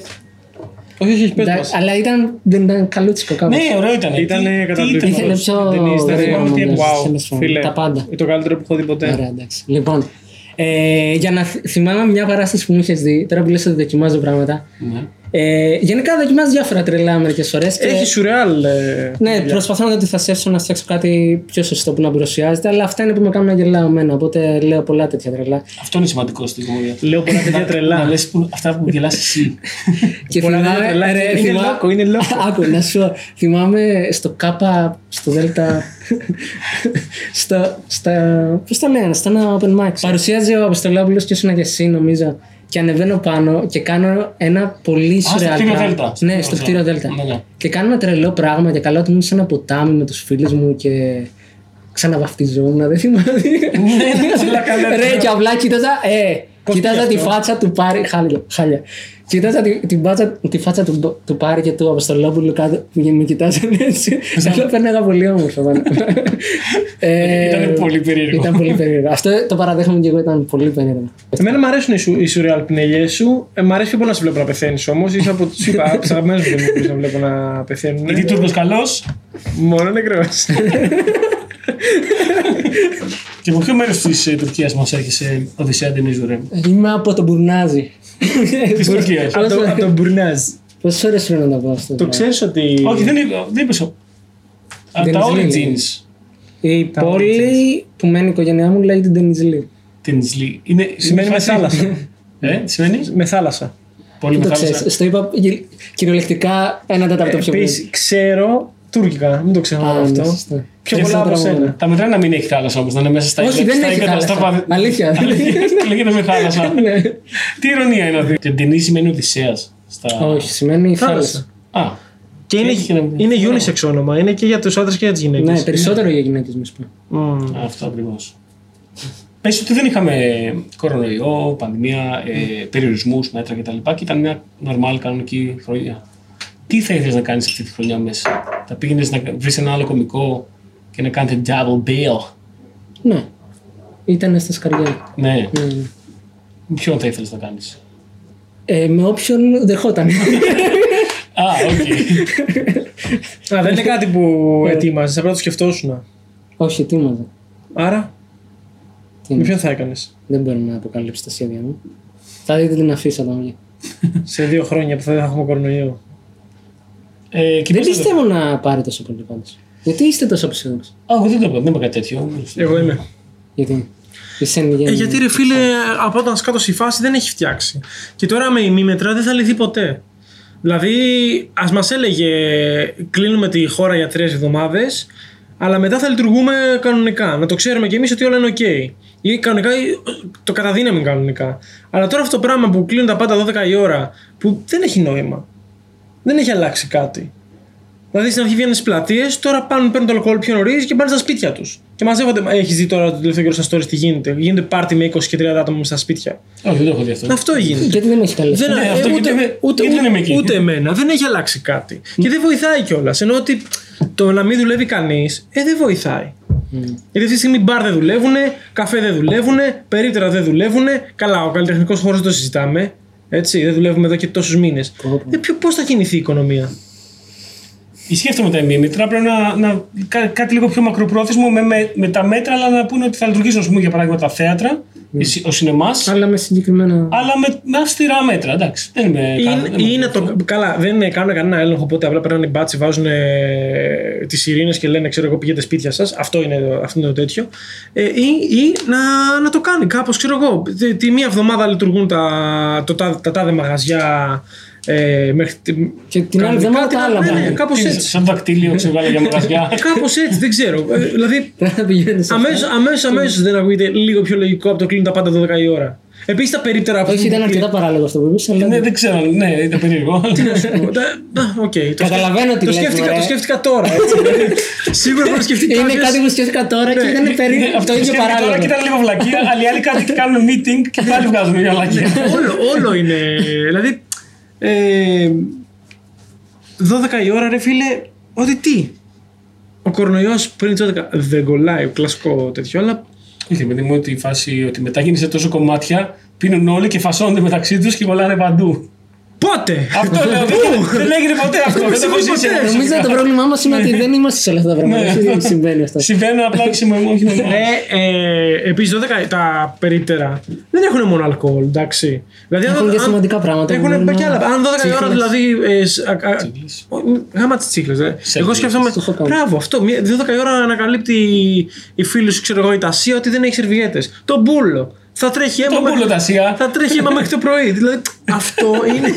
Όχι, όχι, πες Εντάξει, μας. Αλλά ήταν, δεν ήταν καλούτσικο κάπως. Ναι, ωραίο ήταν. Ήτανε καταπληκτικό. Ήθελε πιο. Δεν ήτανε- γρήγορο Ήταν μοντάζ, wow, τέλος πάντων. φίλε. Τα πάντα. Το καλύτερο που έχω δει ποτέ. Ωραία, εντάξει. Λοιπόν, ε, για να θ- θυμάμαι μια παράσταση που μου είχες δει, τώρα που λες ότι δοκιμάζω πράγματα. Ναι. Ε, γενικά δοκιμάζω διάφορα τρελά μερικές φορές. Έχει σουρεάλ. ε, Ναι, δουλειά. προσπαθώ να το αντιθασέψω να φτιάξω κάτι πιο σωστό που να παρουσιάζεται, αλλά αυτά είναι που με κάνουν να γελάω εμένα. Οπότε λέω πολλά τέτοια τρελά. Αυτό είναι σημαντικό στην κομμωδία. Λέω πολλά τέτοια Να τρελά. λες που- αυτά που γελάς εσύ. Και Πολλά θυμάμαι, τέτοια τρελά. ρε, Είναι θυμά- λόκο, είναι λόκο. Άκου, να σου πω, θυμάμαι στο ΚΑΠΑ, στο ΔΕΛΤΑ, στο, στα, πώς το λένε, στο ένα open mic. Παρουσίαζε ο Αποστολόπουλος και ήσουν και εσύ νομίζω και ανεβαίνω πάνω και κάνω ένα πολύ στο σουρεάλ κτίριο πράγμα. Δέλτα. Ναι, στο κτίριο Δέλτα. Ναι, ναι. Και κάνω ένα τρελό πράγμα και καλά ότι ήμουν σε ένα ποτάμι με τους φίλους μου και ξαναβαφτιζόμουν, δεν θυμάμαι. ναι, καλά, καλά. Ρε, και απλά κοίταζα, ε, κοίταζα πήγε τη αυτό; φάτσα του Πάρη, χάλια, χάλια. Κοίταζα τη, την πάτσα, τη φάτσα του, του Πάρη και του Αποστολόπουλου κάτω που με κοιτάζαν έτσι. Αλλά πέρναγα πολύ όμορφα. πάνω. Ε, Ήταν πολύ περίεργο. Ήταν πολύ περίεργο. Αυτό το παραδέχομαι και εγώ ήταν πολύ περίεργο. Εμένα μου αρέσουν οι, σου, οι σουρεάλ πινελιέ σου. Ε, μ' αρέσει πιο πολύ να σε βλέπω να πεθαίνεις όμως. Είσαι από του είπα, από τους αγαπημένους μου που να βλέπω να πεθαίνουν. Γιατί Τούρκος καλός Μόνο νεκρός. και από ποιο μέρος της ε, Τουρκίας μας έρχεσαι Οδυσσέα Ντενίζου ρε. Είμαι από τον Μπουρνάζι. Της Τουρκίας. από το- από τον Μπουρνάζ. Πόσες ώρε πρέπει να τα πω αυτό. Το ξέρεις ότι. Όχι, δεν είπε- δεν είπες. ο- Από τα Ντενιζλή, Origins. Η πόλη που μένει η οικογένειά μου λέγεται Ντενιζλή. Τενιζλή. Είναι, Σημαίνει είναι με φάση- θάλασσα. Ε, τι σημαίνει; με θάλασσα. Πολύ Δεν το μεγάλο. ξέρεις. Στο είπα γυ- κυριολεκτικά ένα τέταρτο πιο πολύ. Επίσης, ξέρω τουρκικά. Μην το ξεχνάω Α, ναι, αυτό. σωστά. Πιο Και πολλά από αυτό το σένα. Τα μετράει να μην έχει θάλασσα όμως, να είναι μέσα στα Όχι, δεν στα έχει ύδατα, στα θάλασσα. πα- Αλήθεια. Λέγεται με θάλασσα. Ναι. Τι ηρωνία είναι αυτή; Και Ντενίζ σημαίνει Οδυσσέας. Στα... Όχι, σημαίνει θάλασσα. Α, Και είναι, Έχει ένα- είναι unisex όνομα. Είναι και για τους άντρες και για τις γυναίκες. Ναι, περισσότερο για γυναίκες μου πω. αυτό ακριβώς. Πες ότι δεν είχαμε κορονοϊό, πανδημία, ε, περιορισμούς, μέτρα κτλ. Και, ήταν μια νορμάλ κανονική χρονιά. Τι θα ήθελες να κάνεις αυτή τη χρονιά μέσα; Θα πήγαινες να βρεις ένα άλλο κωμικό και να κάνετε double bill. Ναι. Ήταν στα σκαριά. Ναι. Ναι. Ποιον θα ήθελες να κάνεις; Ε, με όποιον δεχόταν. Α, οκ. Α, δεν είναι κάτι που ετοίμαζες, απλά το σκεφτόσουν. Όχι, ετοίμαζα. Άρα, Τι με είναι; ποιον θα έκανες; Δεν μπορώ να αποκαλύψω τα σχέδια μου. Θα δείτε την αφίσα όταν βγει. σε δύο χρόνια που θα δεν θα έχουμε κορονοϊό. Ε, και Δεν πώς θα το- πιστεύω να πάρει τόσο πολύ πάντως. Γιατί είστε τόσο αισιόδοξοι. Α, εγώ δεν το είπα, δεν είπα κάτι τέτοιο. Εγώ είμαι. Γιατί; Εσύ είναι Ε, γιατί ρε φίλε, από όταν σκάτω η φάση δεν έχει φτιάξει. Και τώρα με ημίμετρα δεν θα λυθεί ποτέ. Δηλαδή, ας μας έλεγε κλείνουμε τη χώρα για τρεις εβδομάδες, αλλά μετά θα λειτουργούμε κανονικά. Να το ξέρουμε κι εμείς ότι όλα είναι OK. Ή κανονικά ή το καταδύναμη κανονικά. Αλλά τώρα αυτό το πράγμα που κλείνουν τα πάντα 12 η ώρα, που δεν έχει νόημα. Δεν έχει αλλάξει κάτι. Δηλαδή στην αρχή βγαίνουν στις πλατείες, τώρα πάνε, παίρνουν το αλκοόλ πιο νωρίς και πάνε στα σπίτια τους. Και μαζεύονται. Έχεις δει τώρα το τελευταίο καιρό στα stories τι γίνεται. Γίνεται πάρτι με 20 και 30 άτομα στα σπίτια. Όχι, δεν το έχω δει αυτό. Αυτό γίνεται. Γιατί δεν έχει καλέσει. Δεν, Ναι, ε, αυτό ούτε, γιατί δεν- ούτε, γιατί δεν είμαι εκεί. ούτε εμένα. Δεν έχει αλλάξει κάτι. Και δεν βοηθάει κιόλας. Ενώ ότι το να μην δουλεύει κανείς, ε, δεν βοηθάει. Γιατί αυτή τη στιγμή μπαρ δεν δουλεύουν, καφέ δεν δουλεύουν, περίπτερα δεν δουλεύουν. Καλά, ο καλλιτεχνικός χώρος δεν το συζητάμε. Έτσι, δεν δουλεύουμε εδώ και τόσους μήνες. Ε, Πώς θα κινηθεί η οικονομία; Ή σκέφτομαι τα ημίμετρα, πρέπει να, να κά- κάτι λίγο πιο μακροπρόθεσμο με, με, με τα μέτρα, αλλά να πούνε ότι θα λειτουργήσουν, ας πούμε, για παράδειγμα, τα θέατρα, Ναι. η συ- ο σινεμάς, Αλλά με συγκεκριμένα. αλλά με, με αυστηρά μέτρα. Εντάξει. Δεν είμαι. Ή, κα- δεν ή είμαι είναι αυτό. το, καλά, δεν κάνουν κανένα έλεγχο, οπότε απλά περνάνε οι μπάτσι, βάζουν ε, τις ειρήνες και λένε, ξέρω εγώ, πηγαίνετε σπίτια σας. Αυτό, είναι, αυτό είναι το τέτοιο. Ε, ή ή να, να το κάνει κάπως, ξέρω εγώ. Τη, τη μία εβδομάδα λειτουργούν τα, το, τα, τα τάδε μαγαζιά. Ε, μέχρι, τη- Και την άλλη κανονικά, εβδομάδα την τα άλλη- άλλα ναι, ναι, πάνε. κάπως Τι, έτσι. Σαν δακτύλιο ξεβγάλε για μαγαζιά. Κάπως έτσι, δεν ξέρω. Ε, δηλαδή, Δεν θα πηγαίνεις σε αμέσω αυτά. αμέσως, αμέσως δεν ακούγεται λίγο πιο λογικό από το κλείνουν τα πάντα 12 η ώρα. Επίσης τα περίπτερα από Όχι, ήταν αρκετά παράλογο αυτό που είπες, αλλά. ναι, δεν ξέρω, ναι, ήταν περίεργο. Οκ, το Καταλαβαίνω τι το λες, σκέφτηκα, μωρέ. το σκέφτηκα τώρα. Έτσι, δηλαδή. Σίγουρα μπορεί να σκεφτεί Είναι κάποιος- κάτι που σκέφτηκα τώρα και ήταν περίπου Ναι, το ίδιο σκέφτηκα Τώρα παράλογο. και ήταν λίγο βλακία, αλλά οι άλλοι κάτι κάνουν meeting και πάλι βγάζουν μια βλακία. όλο, όλο είναι. Δηλαδή. Ε, 12 η ώρα, ρε φίλε, ότι τι; Ο κορονοϊός πριν τις 12 δεν κολλάει, κλασικό τέτοιο, αλλά Είχε παιδί μου ότι η φάση ότι μετά γίνεσαι τόσο κομμάτια, πίνουν όλοι και φασώνονται μεταξύ τους και κολλάνε παντού. Πότε! Αυτό λέω. δεν- Δεν έγινε ποτέ αυτό. Δεν το έχω ζήσει. εγώ Νομίζω προσωπικά. το πρόβλημά μας είναι ότι δεν είμαστε σε όλα αυτά τα πράγματα. Ναι. Δεν συμβαίνει αυτό. Συμβαίνουν απλά όχι με όχι με εμάς. Ε, ε, Επίσης, 12 τα περίπτερα δεν έχουν μόνο αλκοόλ, εντάξει. Δηλαδή, αν- Έχουν και αν- σημαντικά πράγματα. Έχουν Μπορεί και να- άλλα. Αν 12 η ώρα τσίχλες. δηλαδή. Ε, σ- α- α- ο- Γάμα τι τσίχλε. Εγώ σκέφτομαι. Το έχω κάνει. Μπράβο, αυτό. μία- 12 η ώρα ανακαλύπτει η φίλη σου, ξέρω εγώ, η Τασία ότι δεν έχει σερβιέτες. Το μπούλο. Θα τρέχει αίμα. Το μέχρι- μπούλο, Τασία. Θα τρέχει αίμα μέχρι το πρωί. Δηλαδή, αυτό είναι.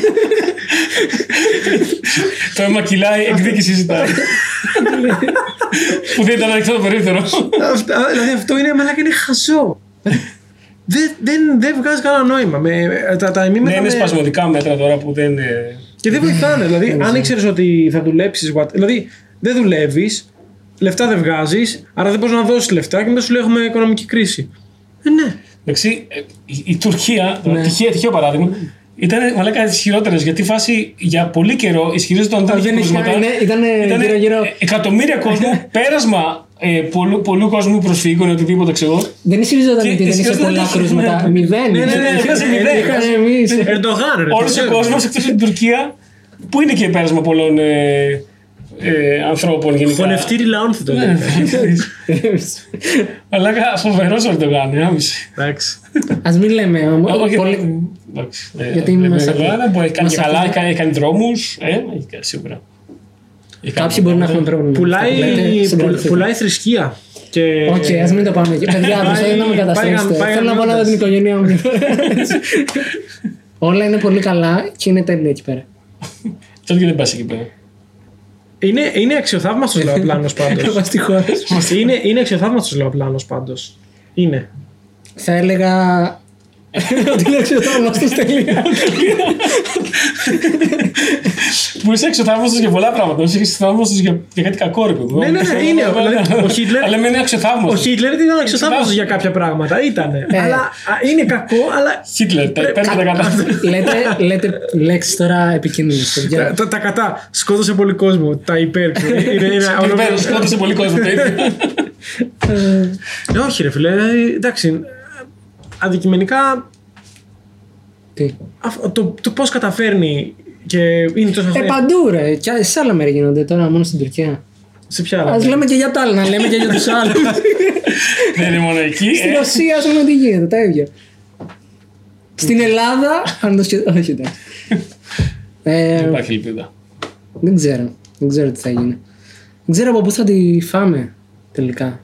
Το αίμα κυλάει, εκδίκηση ζητάει. Που δεν ήταν ανοιχτό το περίπτερο. Αυτά- δηλαδή, αυτό είναι μαλάκα, είναι χαζό. Δεν, δεν, δεν βγάζει κανένα νόημα. Με, τα, τα Ναι, ημίμετρα είναι με- σπασμωδικά μέτρα τώρα που δεν. ε, Και δεν βοηθάνε. δηλαδή, αν ήξερες ότι θα δουλέψεις. Δηλαδή, δεν δουλεύεις, λεφτά δεν βγάζεις, άρα δεν μπορείς να δώσεις λεφτά και μετά σου λέει έχουμε οικονομική κρίση. Ε, ναι. Εντάξει, ε, η, η Τουρκία, Ναι. τυχαίο, τυχαίο παράδειγμα, ήταν μαλάκα τι χειρότερε γιατί η φάση για πολύ καιρό ισχυρίζονταν ότι δεν δεν είχε είχε- κρούσματα. είναι- ήτανε Ήτανε, γύρω-γύρω. ε, Εκατομμύρια κόσμου, πέρασμα ε, πολλού, πολλού κόσμου προσφύγων, οτιδήποτε ξέρω. Δεν ισχυριζόταν Και ότι δεν είχε ισχυριζόταν πολλά ότι- κρούσματα. ναι. Μηδέν. Ναι, ναι, ναι, βγάζει μηδέν. Είχαμε εμείς. Ερντογάν, ρε. Όλος τι ο ξέρω. κόσμος εκτός από την Τουρκία, που είναι και πέρασμα πολλών ε, ε, ανθρώπων γενικά. Φωνευτήρι λαών θα το Ναι, λέει. Αλλά φοβερός ο Ερντογάν, ε, άμυση. Εντάξει. Α μην λέμε όμως. Όχι, πολύ- εντάξει. Ε, Γιατί ε, μας ε, ακούει. Ερντογάν μπορεί, κάνει Μας και καλά, ακούει. κάνει, κάνει δρόμους. Ε, έχει κάνει σίγουρα. Έχει κάνει Κάποιοι μπορεί να έχουν πρόβλημα. Πουλάει, Λέτε, που- συμπεριφέρει. πουλάει θρησκεία. Και... Οκ, ας μην το πάμε εκεί. Παιδιά, Πάει- προσπαθείτε να με πάει καταστρέψετε. γαμ- πάει Θέλω να πάω να δω γαμιώντας. την οικογένειά μου. Όλα είναι πολύ καλά και είναι τέλεια εκεί πέρα. Τότε και δεν πας εκεί πέρα. Είναι, είναι αξιοθαύμαστος λαοπλάνο πάντως. Εγώ στη χώρα. είναι, είναι αξιοθαύμαστος λαοπλάνο πάντως. Είναι. Θα έλεγα. Ότι είναι αξιοθαύμαστος τελεία. Που είσαι εξωθαύμαστο για πολλά πράγματα. Είσαι εξωθαύμαστο για, για κάτι κακό, ρε παιδί. μου. Ναι, ναι, ναι, είναι. Δηλαδή, ο Χίτλερ- Αλλά με είναι εξωθαύμαστο. Ο Χίτλερ δεν ήταν αξιοθαύμαστο για κάποια πράγματα. Ήτανε. Αλλά α, είναι κακό, αλλά. Χίτλερ, τα υπέρ και τα κατά. λέτε, λέτε λέξεις τώρα επικίνδυνε, παιδιά. Τα, τα κατά. Σκότωσε πολύ κόσμο. Τα υπέρ. Είναι, είναι, είναι, Υπέρ, σκότωσε πολύ κόσμο. το ίδιο. Ε, όχι, ρε φίλε. ε, Εντάξει. Αντικειμενικά Τι; αυ- το, το πώς καταφέρνει και είναι τόσο Ε, αυστηρή- παντού ρε. Και σε άλλα μέρη γίνονται τώρα, μόνο στην Τουρκία. Σε ποια άλλα. Α λέμε και για τα άλλα, να λέμε και για τους άλλους. Δεν είναι μόνο εκεί. Στην ε. Ρωσία, ας πούμε, τι γίνεται, τα ίδια. Στην Ελλάδα, αν το σκεφτεί. Όχι, εντάξει. Ε, Δεν υπάρχει ελπίδα. δεν ξέρω. Δεν ξέρω τι θα γίνει. Δεν ξέρω από πού θα τη φάμε τελικά.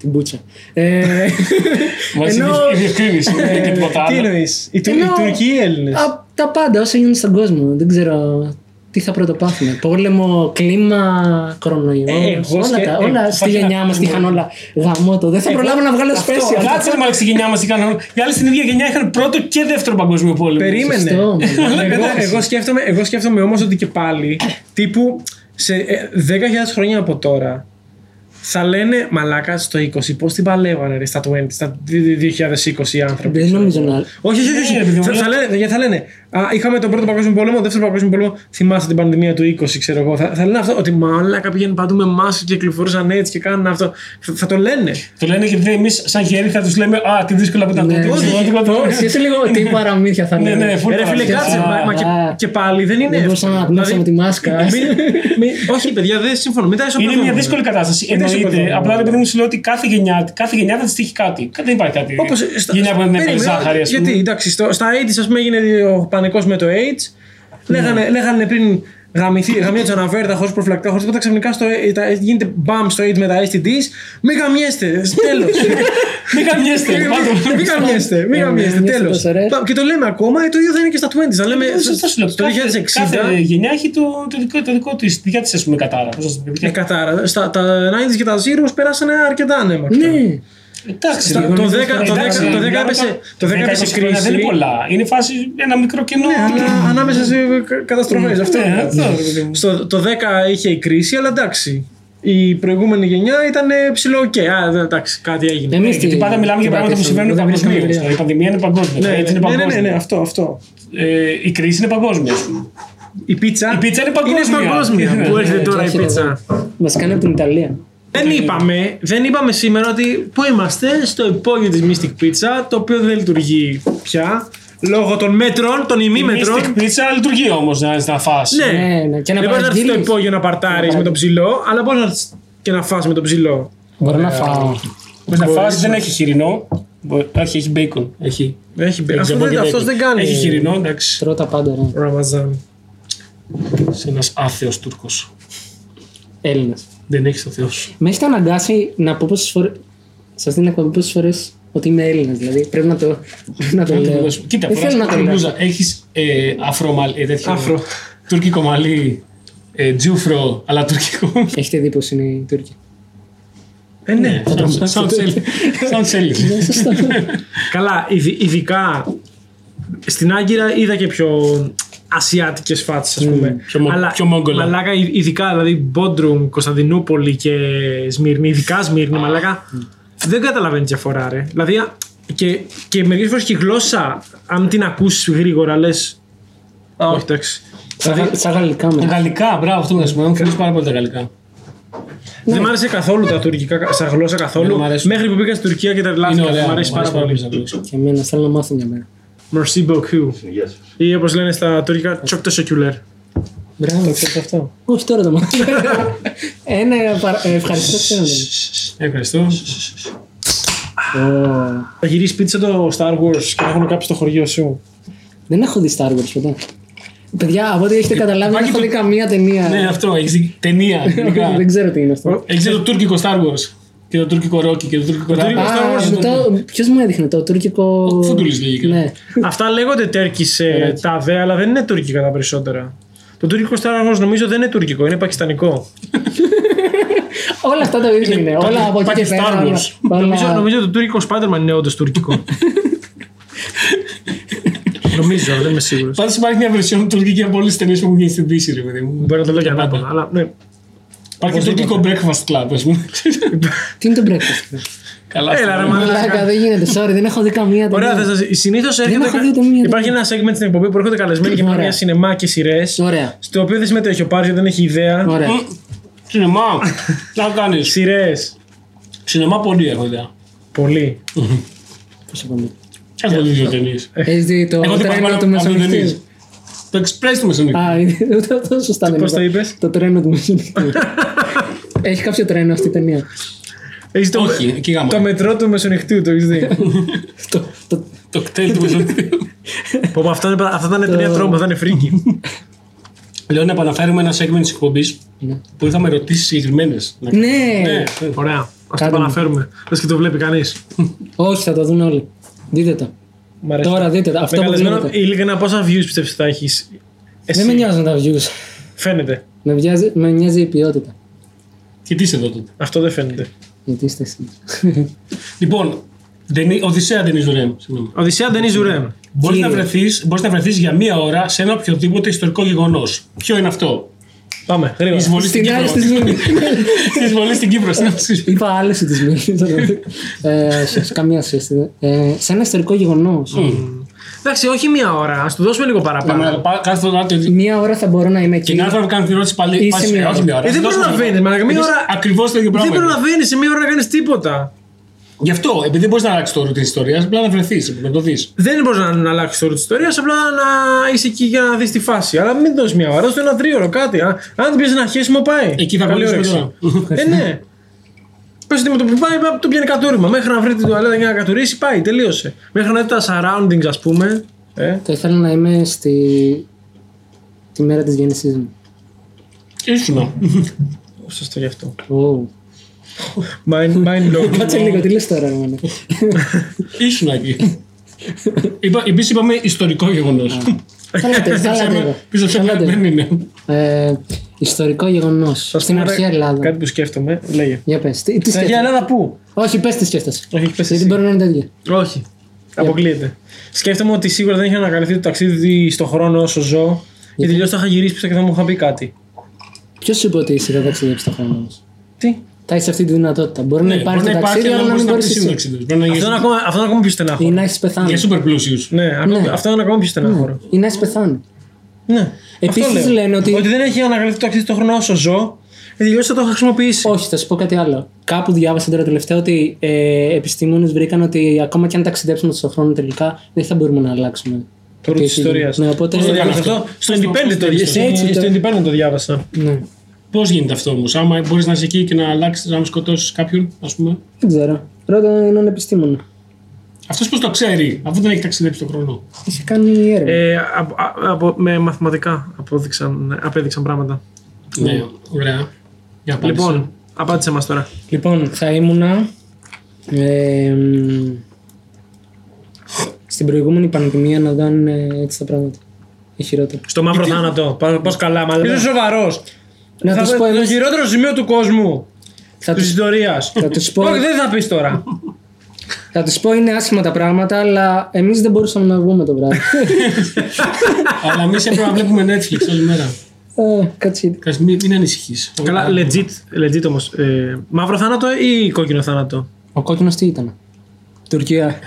Την μπούτσα. Ε, Μάλιστα ενώ- η διευκρίνηση. Δεν είναι και τίποτα Τι άλλο. εννοείς, οι, Του- οι Ενώ- Τουρκοί ή οι Έλληνες; Α, τα πάντα όσα γίνονται στον κόσμο. Δεν ξέρω τι θα πρωτοπάθουμε. Πόλεμο, κλίμα, κορονοϊό. Ε, εγώ όλα, σκε- τα, ε, όλα στη υπάρχει γενιά ένα- μα είχαν όλα γαμότο. Δεν θα προλάβω να βγάλω special. Κάτσε να μάλλον στη γενιά μας τι κάνουν. Οι άλλοι στην ίδια γενιά είχαν πρώτο και δεύτερο παγκόσμιο πόλεμο. Περίμενε. Σωστό, εγώ, εγώ σκέφτομαι, εγώ σκέφτομαι όμως ότι και πάλι τύπου σε ε, 10.000 χρόνια από τώρα θα λένε μαλάκα στο 20 πώς την παλεύανε ρε, στα 20, στα 2020 οι άνθρωποι. Δεν νομίζω να. Όχι, όχι, όχι. Ναι, επειδή θα, μου θα, λένε, γιατί θα λένε α, είχαμε τον πρώτο παγκόσμιο πόλεμο, δεύτερο παγκόσμιο πόλεμο. Θυμάστε την πανδημία του 20, ξέρω εγώ. Θα, θα λένε αυτό, ότι μαλάκα πηγαίνουν παντού με μάσκες και κυκλοφορούσαν έτσι και κάνουν αυτό. Θα, θα το λένε. Το λένε γιατί εμείς σαν γέροι θα τους λέμε Α, τι δύσκολα που ήταν Ναι, τότε. όχι, Σημαντικό το- Όχι, είσαι λίγο τι παραμύθια θα Ναι, λέμε. ναι, full Ε, ρε φίλε, παράδειγμα. κάτσε. Α, μα, μα και, α. και πάλι δεν είναι. Δεν μπορούσαμε να εύκολο. πνίξουμε τη μάσκα. μην- μην- όχι, παιδιά, δεν συμφωνώ. Μην τα Είναι ισοπεδώνουμε. μια δύσκολη κατάσταση. Είναι Εννοείται. ισοπεδώνουμε. Απλά ρε παιδί μου σου λέω ότι κάθε γενιά, κάθε γενιά θα τη τύχει κάτι. Δεν υπάρχει κάτι. Όπως στα- γενιά που δεν έφερε περίμενε, ζάχαρη, ας πούμε. Γιατί, εντάξει, στο, στα AIDS, ας πούμε, έγινε ο πανικός με το AIDS. Λέγανε, λέγανε πριν γαμηθεί, γαμιά του αναφέρτα χωρίς προφυλακτικά, χωρίς τίποτα. Ξαφνικά στο, ε, τα- γίνεται μπαμ στο AIDS με τα STDs. Μην γαμιέστε, τέλος. Μην καμιέστε. πάντως. Μην γαμιέστε, μην Ε, γαμιέστε, νιώθω τέλος. τόσο ωραία. Και το λέμε ακόμα, ε, το ίδιο θα είναι και στα 20. Θα λέμε Σωστά σου λέω. το Κάθε- 2060. Κάθε γενιά έχει το, το δικό, το δικό της, τη δικά της ας πούμε κατάρα. Πώς να σου πω, Ε, δικά- κατάρα. Στα, τα 90s και τα Zeros πέρασαν αρκετά ανέμακτα. Ναι. Εντάξει, Στα- ρε, το γονείς 10 δεν το είναι. 10 Εντάξει, το 10 μιλάμε έπεσε- τώρα- το 10 έπεσε 10-20 χρόνια Δεν είναι κρίση. πολλά. Είναι φάση ένα μικρό κενό. Ναι, αλλά ανάμεσα σε καταστροφές. Αυτό. Ναι, είναι. αυτό, ρε παιδί μου. Στο, το 10 είχε η κρίση, αλλά εντάξει. Η προηγούμενη γενιά ήταν ψηλό οκ. Α, δε- εντάξει, κάτι έγινε. Εμείς Γιατί πάντα μιλάμε για πράγματα που συμβαίνουν παγκοσμίως. Η πανδημία είναι παγκόσμια. Ναι, το AIDS είναι ναι, ναι, ναι, παγκόσμιο. ναι, αυτό, αυτό. Ε, Η κρίση είναι παγκόσμια. ας πούμε. Η πίτσα, Η πίτσα είναι παγκόσμια. Είναι παγκόσμια Ναι, που έρχεται Ναι, τώρα η και πίτσα; Βασικά είναι από την Ιταλία. Δεν είπαμε, δεν είπαμε σήμερα ότι πού είμαστε στο υπόγειο της Mystic Pizza, το οποίο δεν λειτουργεί πια. λόγω των μέτρων, των Η ημίμετρων. Mystic Pizza λειτουργεί όμως να, να φας. Ναι, Ναι, ναι, και να δεν μπορείς να έρθεις στο παραγγείλεις. υπόγειο να παρτάρεις με το ψηλό, αλλά μπορείς να έρθεις και να φας με το ψηλό. Μπορώ να φάω. Μπορείς να Μπορείς φας, δεν να- έχει χοιρινό. Μπο- Όχι, έχει bacon. Έχει. Έχει μπει. Έχει Αυτός από δεν, και αυτός bacon. δεν κάνει. Έχει χοιρινό, εντάξει. Τρώω τα πάντα, ρε. Ραμαζάν. Είσαι ένας άθεος Τούρκος. Έλληνας. Δεν έχεις το Θεός σου. Με έχετε αναγκάσει να πω πόσες φορέ. Σε αυτήν την εκπομπή πόσες φορές ότι είμαι Έλληνας. Δηλαδή πρέπει να το, να το λέω. Κοίτα, Δεν θέλω να το φοράς λέω. μπλούζα. Έχεις ε, αφρο, μαλλί- ε, τέτοιο, Αφρο. τουρκικό μαλλί, ε, τζούφρο, αλλά τουρκικό. Έχετε δει πώ είναι οι Τούρκοι. Ε, ναι. Σαν- σαν τσέλι. Σαν τσέλι. Σωστά. Καλά, ειδ- ειδικά στην Άγκυρα είδα και πιο ασιάτικες φάτσε, ας πούμε. πιο μο- πιο μόγγολα. Μαλάκα, ει- ειδικά δηλαδή Μπόντρουμ, Κωνσταντινούπολη και Σμύρνη, ειδικά Σμύρνη, μαλάκα. Δεν καταλαβαίνεις διαφορά, ρε. Δηλαδή, α- και, και μερικές φορές και η γλώσσα, αν την ακούσει γρήγορα, λες. Όχι, εντάξει. Σαν- Σαν γαλλικά με. Γαλλικά, μπράβο, αυτό να σου πω. Μου φαίνεται πάρα πολύ τα γαλλικά. Δεν μ' άρεσε καθόλου τα τουρκικά σαν γλώσσα καθόλου. Δεν μ' αρέσουν. Μέχρι που πήγα στην Τουρκία και τα Είναι τρελάθηκα. ωραία. Μ' αρέσει πάρα πολύ. Και εμένα θέλω να μάθω μια μέρα. Merci beaucoup. Yes. Ή όπως λένε στα τουρκικά, çok teşekkürler. Μπράβο. Ξέρετε αυτό. Όχι τώρα το μάθω. Ένα παρα- ε, ευχαριστώ ξέρω. δεν είναι. Ευχαριστώ. Ω, Θα γυρίσει πίτσα το Star Wars και να έχουν κάψει στο χωριό σου. Δεν έχω δει Star Wars ποτέ. Παιδιά, από ό,τι έχετε καταλάβει, δεν Υπάρχει έχω το- δει καμία ταινία. Ναι, αυτό. Έχεις δει ταινία. γενικά. Δεν ξέρω τι είναι αυτό. Έχεις δει το τουρκικό Star Wars. Και το τουρκικό Rocky και το τουρκικό τουρκικό Rambo. Star Wars. Ποιος μου έδειχνε το τουρκικό. Ο Φούντουλης λέγεται. Ναι. Αυτά λέγονται Τέρκης ε, τάδε, αλλά δεν είναι τουρκικά τα περισσότερα. Το τουρκικό Star Wars νομίζω δεν είναι τουρκικό, είναι πακιστανικό. Όλα αυτά τα ίδια είναι. πακι- Όλα από εκεί και Paki Star πέρα. όλα- Wars. όλα- Νομίζω, νομίζω το τουρκικό Spider-Man είναι όντως τουρκικό. νομίζω, αλλά δεν είμαι σίγουρος. Πάντως υπάρχει μια version τουρκική από όλες τις ταινίες που έχουν γίνει στην Δύση, ρε παιδί μου. Μπορεί να το λέω και ανάποδα. Αλλά, ναι. Υπάρχει και το τουρκικό breakfast club, ας πούμε. Τι είναι το breakfast. Καλά, Έλα, ρε, στην- μαλάκα. Μαλάκα, δεν γίνεται. Sorry, δεν έχω δει καμία Ωραία, ταινία. θα σας... συνήθως έρχεται... έχω δει ούτε μία Υπάρχει ταινία. ένα segment στην εκπομπή που έρχονται καλεσμένοι και Ωραία. μιλάνε για σινεμά και σειρές. Ωραία. Στο οποίο δεν συμμετέχει ο Πάρης, δεν έχει ιδέα. Ωραία. Μμ, Σινεμά. Τι να κάνεις; Σειρές. Σινεμά πολύ έχω ιδέα. Πολύ. Πόσο πολύ. Έχω δει δύο ταινίες. Έχεις δει το Εγώ Το Express του Μεσονυχτή. Α, είναι- ούτε αυτό σωστά δεν Πώς είπα. το είπες; Το τρένο του Μεσονυχτή. Έχει κάποιο τρένο αυτή η ταινία; Έχεις το, Όχι, εκεί γάμα. το μετρό του μεσονυχτίου, το έχεις δει; Το- το- Το κτέλ του Μεσονυχτή. Πω, πω, αυτά, είναι- αυτά θα είναι ταινία τρόμο, θα είναι φρίκι. Λέω να επαναφέρουμε ένα segment της εκπομπής που είχαμε ρωτήσει συγκεκριμένες. Ναι! Ωραία. Α το Κάντε μου. επαναφέρουμε. Δε και το βλέπει κανείς. Όχι, θα το δουν όλοι. Δείτε το. Τώρα δείτε το. Αυτό Με που καλεσμένο, βλέπετε. ειλικρινά πόσα views πιστεύεις θα έχεις. Δεν με νοιάζουν τα views. Φαίνεται. Με νοιάζει, με νοιάζει η ποιότητα. Και τι είσαι εδώ τότε; Αυτό δεν φαίνεται. Γιατί είστε εσύ. Λοιπόν, Ντενί- Οδυσσέα Ντενίζ Ουρέμ. συγγνώμη. Οδυσσέα Ντενίζ Ουρέμ. Μπορείς να, Κύριε. βρεθείς, μπορείς να βρεθείς για μία ώρα σε ένα οποιοδήποτε ιστορικό γεγονός. Ποιο είναι αυτό; Πάμε, Η γρήγορα. εισβολή στην Στην άλλη Κύπρο. στη Σμύρνη. Η εισβολή στην Κύπρο. στην άσκηση. Είπα άλλη τη Σμύρνη. Ε, σε- σε καμία σχέση. Ε, σε ένα ιστορικό γεγονός. Εντάξει, όχι μία ώρα, ας του δώσουμε λίγο παραπάνω. Πάμε, πά- Κάθε φορά το ίδιο. Μία ώρα θα μπορώ να είμαι Και εκεί. κάθε φορά που κάνω την ερώτηση πάλι. Είσαι πάλι- μία ώρα. Όχι μία ώρα. Ε, δεν προλαβαίνεις, μαλάκα, μία ώρα- Ακριβώς το ίδιο Δεν πράγμα. είναι. προλαβαίνει σε μία ώρα να κάνεις τίποτα. Γι' αυτό, επειδή δεν μπορείς να αλλάξεις το route της ιστορίας, απλά να βρεθείς, να το δεις. Δεν μπορείς να, να αλλάξεις το όρο της ιστορίας, απλά να είσαι εκεί για να δεις τη φάση. Αλλά μην δώσεις μία ώρα, δώσε ένα τρίωρο κάτι. Α. Αν δεν πεις να αρχίσει, μου πάει. Εκεί θα Καλή κολλήσουμε όρεξη. Ε, ναι. Πες ότι με το που πάει, το πιάνει κατούριμα. Μέχρι να βρει την τουαλέτα για να κατουρίσει, πάει, τελείωσε. Μέχρι να δει τα surroundings, ας πούμε. Ε. Θα ήθελα να είμαι στη. τη μέρα της γέννησής μου. Ήσουνα. Σωστό γι' αυτό. Ω. Mind, mind blown. Κάτσε λίγο, τι λες τώρα, ρε μάνα. Ήσουνα εκεί. Είπα, επίσης είπαμε ιστορικό γεγονός. Χαλάτε, χαλάτε εδώ. Πίσω σε Χαλάτε. δεν είναι. Ε, Ιστορικό γεγονός. Θα σου Στην πω αρχαία κάτι Ελλάδα. που σκέφτομαι. Λέγε. Για πες, τι, τι Στην αρχαία σκέφτεσαι; Ελλάδα πού; Όχι, πες τι σκέφτεσαι. Όχι, πες Γιατί εσύ. μπορεί να είναι τέτοια. Όχι. Αποκλείεται. Σκέφτομαι ότι σίγουρα δεν είχε ανακαλυφθεί το ταξίδι στον χρόνο όσο ζω. Γιατί τελειώ θα είχα γυρίσει πίσω και θα μου είχα πει κάτι. Ποιος σου είπε ότι εσύ δεν ταξιδέψει το χρόνο μας. Τι; Θα έχεις αυτή τη δυνατότητα. Μπορεί να Ναι, υπάρχει μπορεί το να υπάρχει, ταξίδι, αλλά αλλά να μπορεί μην να μπορείς πεις εσύ. ταξίδι. Μπορεί να Αυτό είναι γίνει ακόμα, αυτό είναι ακόμα πιο Ή στενάχωρο. να έχεις πεθάνει. για super πλούσιου. Ναι, ακόμα- Ναι. αυτό είναι ακόμα πιο στενάχωρο. Ή να έχεις πεθάνει. Ναι. Επίσης Αυτό λέω. λένε ότι- Ότι δεν έχει ανακαλυφθεί το ταξίδι στον χρόνο όσο ζω. Τελειώσει θα το είχα χρησιμοποιήσει. Όχι, θα σου πω κάτι άλλο. Κάπου διάβασα τώρα τελευταία ότι ε, επιστήμονες βρήκαν ότι ακόμα και αν ταξιδέψουμε στον χρόνο τελικά δεν θα μπορούμε να αλλάξουμε. Το ρούτο της ιστορίας. Ναι, οπότε. Πώς το κάνουν Αυτό, αυτό. στο Πώς το- Independent πώς το το, δεις στο- αυτό. στο Independent το διάβασα. Ναι. Πώς γίνεται αυτό όμως, άμα μπορείς να είσαι εκεί και να αλλάξεις, να σκοτώσεις κάποιον, ας πούμε. Δεν ξέρω. Ρώτα έναν επιστήμονα. Αυτός πώς το ξέρει, αφού δεν έχει ταξιδέψει τον χρόνο. Έχει κάνει έρευνα. Ε, από, από- με μαθηματικά απόδειξαν, απέδειξαν πράγματα. Ναι, ωραία. Για απάντησε. Λοιπόν, απάντησε μας τώρα. Λοιπόν, θα ήμουνα. Ε, μ, στην προηγούμενη πανδημία να δουν ε, έτσι τα πράγματα. Ή χειρότερα. Στο μαύρο θάνατο. Πώς καλά, μάλλον. Είσαι σοβαρός. Να Θα τους πω το εμείς- χειρότερο σημείο του κόσμου. Θα Της τους, ιστορίας. θα τους πω, Όχι, δεν θα πεις τώρα. θα τους πω είναι άσχημα τα πράγματα, αλλά εμείς δεν μπορούσαμε να βγούμε το βράδυ. Αλλά εμείς έπρεπε να βλέπουμε Netflix όλη μέρα. ε, κάτσε. Κάτσε, μην, μην ανησυχείς. Καλά, legit, legit όμως. Ε, μαύρο θάνατο ή κόκκινο θάνατο; Ο κόκκινος τι ήταν; Τουρκία.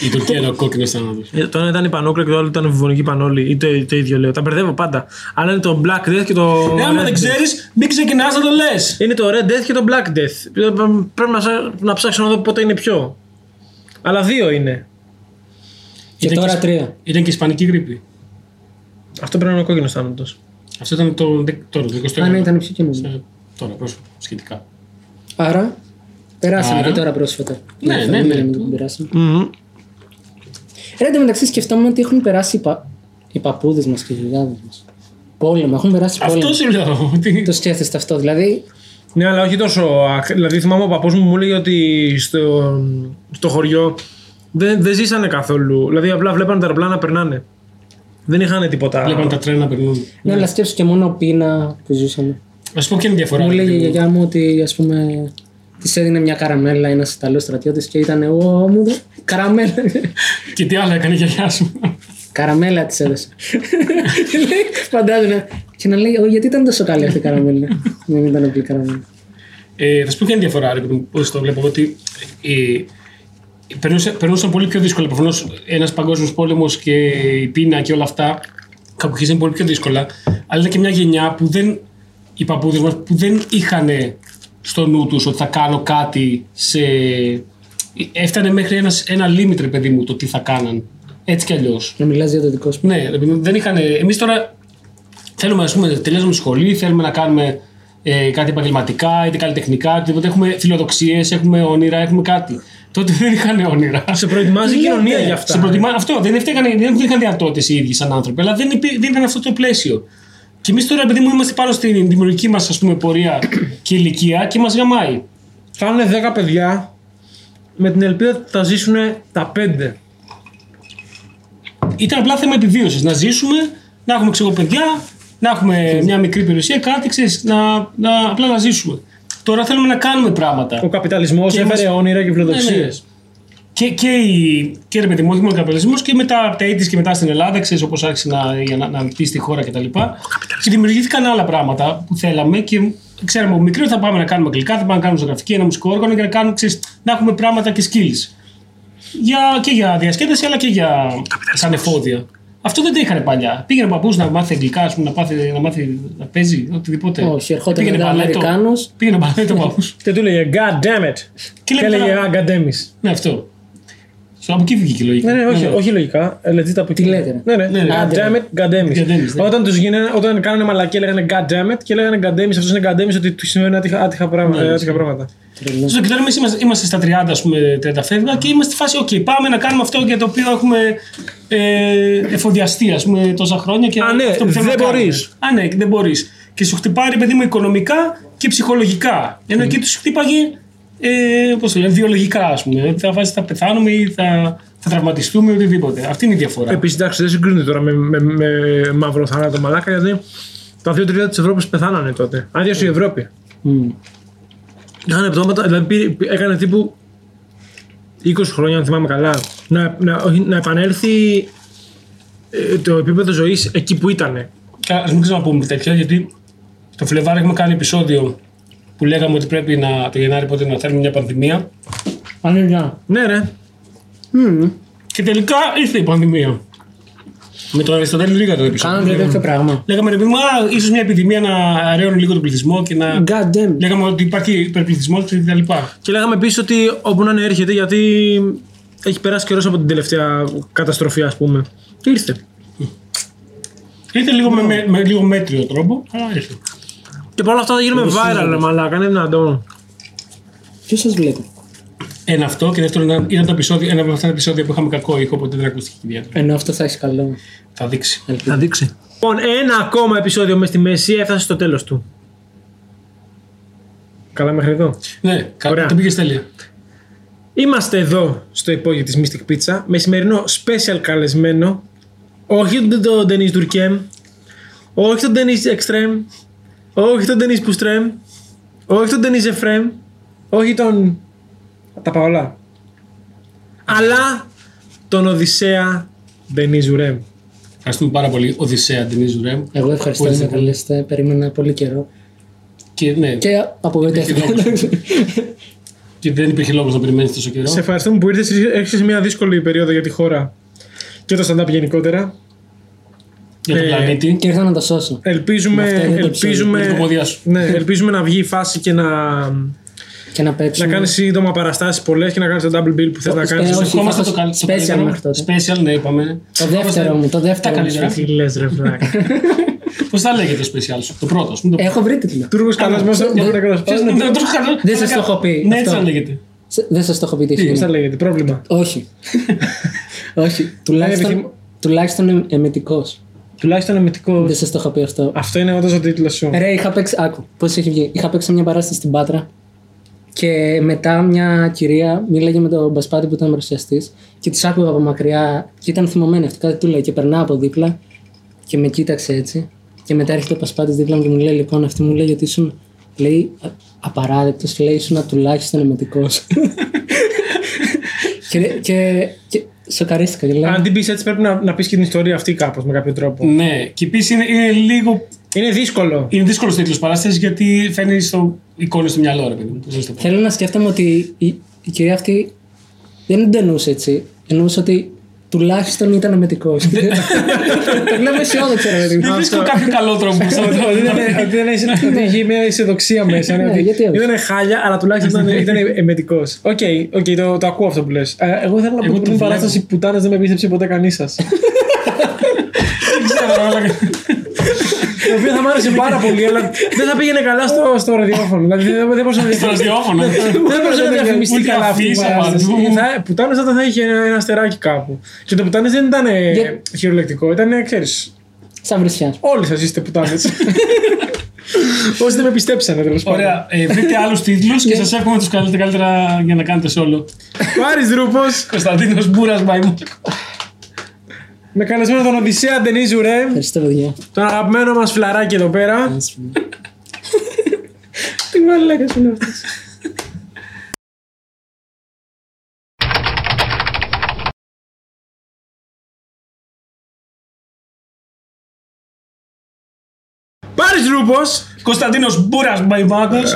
Η Τουρκία είναι ο κόκκινος θάνατος. Ε, Το ένα ήταν η πανόκλα και το άλλο ήταν η βουβονική πανόλη. Ή το, το ίδιο λέω. Τα μπερδεύω πάντα. Αλλά είναι το Black Death και το. Ναι, άμα Red δεν Death. ξέρεις, μην ξεκινάς να το λες. Είναι το Red Death και το Black Death. Ε, Πρέπει να, ψά- να ψάξω να δω πότε είναι ποιο. Αλλά δύο είναι. και Ήταν τώρα και- τρία. Ήταν και ισπανική γρήπη. Αυτό πρέπει να είναι ο κόκκινος θάνατος. Αυτό ήταν το, τώρα, το 20ο Α, ναι, αιώνα. ήταν πιο καινούργιο. Ε, Τώρα, πρόσφατα, σχετικά. Άρα, περάσαμε Άρα. και τώρα πρόσφατα. Ναι, Για ναι, αυτό ναι. δεν το περάσαμε. Ρε, εν τω μεταξύ σκεφτόμουν ότι έχουν περάσει οι, πα... οι παππούδες μας και οι γιαγιάδε μας. Πόλεμο, έχουν περάσει πόλεμο. Αυτό σου λέω. ότι- Το σκέφτεστε αυτό. Δηλαδή, Ναι, αλλά όχι τόσο. ακ- Δηλαδή θυμάμαι ο παππούς μου μου έλεγε ότι στο, στο χωριό δεν, δεν ζήσανε καθόλου. Δηλαδή απλά βλέπανε τα αεροπλάνα να περνάνε. Δεν είχαν τίποτα. Βλέπαν τα τρένα να περνούν. ναι, αλλά σκέψου και μόνο πείνα που ζούσαμε. Α πω ποια είναι η διαφορά. Μου ρε λέγε η παιδί μου. γιαγιά μου ότι ας πούμε της έδινε μια καραμέλα ένας Ιταλός στρατιώτης και ήταν εγώ μου δε- καραμέλα. Και τι άλλο έκανε η γιαγιά σου. καραμέλα της έδωσε. Και λέει, Φαντάζομαι. Και να λέει, «Ω, γιατί ήταν τόσο καλή αυτή η καραμέλα; Δεν ήταν απλή καραμέλα. Ε, θα σου πω ποια είναι η διαφορά, ρε παιδί μου, πώς το βλέπω. Ότι ε, περνούσε- περνούσαν πολύ πιο δύσκολα. Προφανώς ένας παγκόσμιος πόλεμος και η πείνα και όλα αυτά κάπου αρχίζαν πολύ πιο δύσκολα. Αλλά ήταν και μια γενιά που δεν. οι παππούδες μας που δεν είχαν στο νου τους ότι θα κάνω κάτι σε. Έφτανε μέχρι ένας, ένα limit, ρε παιδί μου, το τι θα κάναν. Έτσι κι αλλιώς. Να μιλάς για το δικό σου. Ναι, ρε παιδί μου, δεν είχαν. Εμείς τώρα θέλουμε, ας πούμε, τελειώσαμε σχολή, θέλουμε να κάνουμε ε, κάτι επαγγελματικά, είτε καλλιτεχνικά, οτιδήποτε. Έχουμε φιλοδοξίες, έχουμε όνειρα, έχουμε κάτι. Τότε δεν είχαν όνειρα. Σε προετοιμάζει η Τι κοινωνία λέτε; για αυτά. Σε προτιμά... Αυτό δεν, έφταιγαν, δεν είχαν δυνατότητε οι ίδιοι σαν άνθρωποι, αλλά δεν, υπή- δεν ήταν αυτό το πλαίσιο. Και εμείς τώρα, επειδή μου είμαστε πάνω στην δημιουργική μας πορεία και ηλικία και μας γαμάει. Θα είναι 10 παιδιά με την ελπίδα ότι θα ζήσουν τα 5. Ήταν απλά θέμα επιβίωσης. Να ζήσουμε, να έχουμε ξέρω, παιδιά, να έχουμε μια μικρή περιουσία, κάτι ξέρεις, να, να, απλά να ζήσουμε. Τώρα θέλουμε να κάνουμε πράγματα. Ο καπιταλισμός Και έφερε μας- όνειρα και φιλοδοξίε. Ναι, ναι. Και, και, η, και ρε παιδί μου, όχι μόνο ο καπιταλισμός και μετά από τα 80's και μετά στην Ελλάδα, ξέρεις όπως άρχισε να, για να, να αναπτύσσει τη χώρα κτλ. Και δημιουργήθηκαν άλλα πράγματα που θέλαμε και ξέραμε από μικρό θα πάμε να κάνουμε αγγλικά, θα πάμε να κάνουμε ζωγραφική, ένα μουσικό όργανο και να, κάνουμε, ξέρεις, να έχουμε πράγματα και skills. Για, και για διασκέδαση αλλά και για σαν εφόδια. Αυτό δεν το είχαν παλιά. Πήγαινε ο παππούς να μάθει αγγλικά, ας πούμε, να, πάθει, να μάθει να παίζει, οτιδήποτε. Όχι, ερχόταν Πήγαινε μετά μπαλέτο. Αμερικάνος. Πήγαινε μπαλέτο ο παππούς. Και του έλεγε God damn it. Και Και λέμε έλεγε τώρα- Ah, God damn it. Ναι, αυτό. Στο από εκεί βγήκε η λογική. Ναι, ναι, όχι, όχι λογικά. ε, Legit από Τι εκεί. λέτε, Ναι, ναι. Ναι, ναι. God damn it, God damn it. God damn it, ναι. Όταν τους γίνανε, όταν κάνανε μαλακία λέγανε God damn it και λέγανε God damn it, αυτός είναι God damn it, ότι του σημαίνει άτυχα, άτυχα, πράγμα- Ναι, ε, άτυχα πράγματα. Τρελό. Στο και τώρα εμείς είμαστε, είμαστε στα 30, ας πούμε, 30 φεύγα και είμαστε στη φάση, OK, πάμε να κάνουμε αυτό για το οποίο έχουμε ε, εφοδιαστεί, ας πούμε, τόσα χρόνια. Και Α, ναι, αυτό που θέλουμε δεν να κάνουμε. μπορείς. Α, ναι, δεν μπορείς. Και σου χτυπάει, παιδί μου, οικονομικά και ψυχολογικά. Ενώ εκεί τους χτύπαγε, ε, πώς το λένε, βιολογικά, ας πούμε. Ότι θα, βάζεις, θα πεθάνουμε ή θα, θα τραυματιστούμε ή οτιδήποτε. Αυτή είναι η διαφορά. Επίσης, εντάξει, δεν συγκρίνεται τώρα με, με, με μαύρο θάνατο μαλάκα γιατί τα δύο τρίτα της Ευρώπης πεθάνανε τότε. Άδειασε η Ευρώπη. Μμ. Είχαν πτώματα, δηλαδή πήρε- πήρε- έκανε τύπου 20 χρόνια, αν θυμάμαι καλά, να, να, όχι, να επανέλθει ε, το επίπεδο ζωής εκεί που ήταν. Κα- Ας μην ξαναπούμε τέτοια, γιατί το Φλεβάρι έχουμε κάνει επεισόδιο που λέγαμε ότι πρέπει να, το Γενάρη πότε να θέλουμε μια πανδημία. Πανίδια. Ναι, ρε. Μμ. Και τελικά ήρθε η πανδημία. Με τον Αριστοτέλη Ρίγα το επεισόδιο. Κάναμε δηλαδή τέτοιο πράγμα. Λέγαμε ρε παιδί μου, α, ίσως μια επιδημία να αραίωνει λίγο τον πληθυσμό και να. God damn. Λέγαμε ότι υπάρχει υπερπληθυσμός και τα λοιπά. Και λέγαμε επίσης ότι όπου να είναι έρχεται γιατί έχει περάσει καιρός από την τελευταία καταστροφή, ας πούμε. Και ήρθε. Ήρθε λίγο με, με, με λίγο μέτριο τρόπο, αλλά ήρθε. Και παρόλα αυτά θα γίνουμε viral, ρε μαλάκα, είναι δυνατόν. Ποιος σας βλέπει; Ένα αυτό και δεύτερον ήταν, ήταν το επεισόδιο, ένα από αυτά τα επεισόδια που είχαμε κακό ήχο, οπότε δεν ακούστηκε ιδιαίτερα. Ενώ αυτό θα έχεις καλό. Θα δείξει. Ελπίζω. Θα δείξει. Λοιπόν, ένα ακόμα επεισόδιο μες στη μέση έφτασε στο τέλος του. Καλά μέχρι εδώ. Ναι, κα- Ωραία. το πήγες τέλεια. Είμαστε εδώ στο υπόγειο της Mystic Pizza με σημερινό special καλεσμένο όχι τον τον Denis Durkem, όχι τον Denis Extreme, όχι τον Denis Poustrem, όχι τον Denis Efrem, όχι τον... τα πάω όλα. Αλλά τον Οδυσσέα Denis Urem. Ευχαριστούμε πάρα πολύ, Οδυσσέα Ντενίζου Ρεμ. Εγώ ευχαριστώ Πολύ να με θετικό. καλέσετε. Περίμενα πολύ καιρό. Και, ναι, και... Και απογοητεύτηκα. δεν υπήρχε λόγος να περιμένεις τόσο καιρό. Σε ευχαριστούμε που ήρθες, έρχεσαι σε μια δύσκολη περίοδο για τη χώρα και το stand-up γενικότερα. Για τον Ε, πλανήτη. και ήρθα να το σώσω. Ελπίζουμε, Με αυτό είναι το ελπίζουμε, Με την κομμωδία σου. ναι, ελπίζουμε να βγει η φάση και να, Και να παίξουμε. να κάνεις σύντομα παραστάσεις πολλές και να κάνεις το double bill που θες να Ε, κάνεις. όχι. Ευχόμαστε θα το, καλ- έχω το special καλύτερο. μέχρι τότε. Special, ναι, είπαμε. Το δεύτερο μου, το δεύτερο Τα μου. καλύτερα. Τι λες, ρε βλάκα. Πώς θα λέγεται το special σου, το πρώτο. ας πούμε, το- Έχω βρει τίτλο. Τούρκο καλεσμένο Ποιος- από νεκρό. ποιος- Πώ ναι, το έχω κάνει- Δεν σας το έχω πει Ναι, αυτό. έτσι να λέγεται. Σε- Δεν σας το έχω πει τι έχει θα γίνει. λέγεται, πρόβλημα. Όχι. Όχι. Τουλάχιστον, επιθυμώ- τουλάχιστον εμ- εμετικός. Τουλάχιστον εμετικό. Δεν σας το έχω πει αυτό. Αυτό είναι όντως ο τίτλος σου. Ρε, είχα παίξει. Άκου, πώς έχει βγει. Είχα παίξει μια παράσταση στην Πάτρα και μετά μια κυρία μίλαγε με τον Μπασπάτη που ήταν παρουσιαστής και της άκουγα από μακριά και ήταν θυμωμένη αυτή. Κάτι του λέει και περνάω από δίπλα και με κοίταξε έτσι. Και μετά έρχεται ο Πασπάτη δίπλα μου και μου λέει: Λοιπόν, αυτή μου λέει ότι ήσουν. Λέει απαράδεκτος, λέει ήσουν τουλάχιστον εμετικό. και, και, και σοκαρίστηκα και λέω. Αν την πεις έτσι, πρέπει να, να πεις και την ιστορία αυτή κάπως με κάποιο τρόπο. Ναι, και επίση είναι, είναι λίγο. Είναι δύσκολο. Είναι δύσκολος τίτλος παράστασης γιατί φέρνει στο εικόνη στο μυαλό, ρε παιδί μου. Πώς να το πω. Θέλω να σκέφτομαι ότι η, η κυρία αυτή δεν το εννοούσε έτσι. Εννοούσε ότι τουλάχιστον ήταν εμετικό. το βλέπω αισιόδοξο, ρε παιδί μου. Δεν βρίσκω κάποιο καλό τρόπο που θα Ότι ήταν- ότι ήταν- ότι είχε μια αισιοδοξία μέσα. ναι, Ναι, ότι γιατί όχι. Ήταν χάλια, αλλά τουλάχιστον ήταν- ήταν εμετικό. OK, OK, το, το ακούω αυτό που λες. Εγώ ήθελα να πω Εγώ ότι το την βλέπω. παράσταση πουτάνε δεν με πίστεψε ποτέ κανείς σας. Δεν ξέρω, αλλά. Το οποίο θα μ' άρεσε πάρα πολύ, αλλά δεν θα πήγαινε καλά στο, στο ραδιόφωνο. Δηλαδή δεν, δεν μπορούσα να Στο ραδιόφωνο. δεν μπορούσε να διαφημιστεί Ούτε καλά αυτή η αφίσα παράσταση. παντού. Θα- Πουτάνες όταν θα είχε ένα αστεράκι κάπου. Και το πουτάνες δεν ήταν ε, Για- χειρολεκτικό, ήταν, ξέρεις, Σαν βρισιά. όλοι σας είστε πουτάνες. Όσοι δεν με πιστέψανε τέλος πάντων. Ωραία, ε, βρείτε άλλους τίτλους και σας εύχομαι τους καλύτερα, καλύτερα για να κάνετε solo. Πάρης Δρούπος, Κωνσταντίνος Μπούρας Μαϊμού. Με καλεσμένο τον Οδυσσέα Ντενίζου Ρε, Ευχαριστώ, παιδιά. τον αγαπημένο μας φιλαράκι εδώ πέρα. Τι μαλάκας είναι αυτός. Πάρης Δρούπος, Κωνσταντίνος Μπούρας Μαϊμάκος.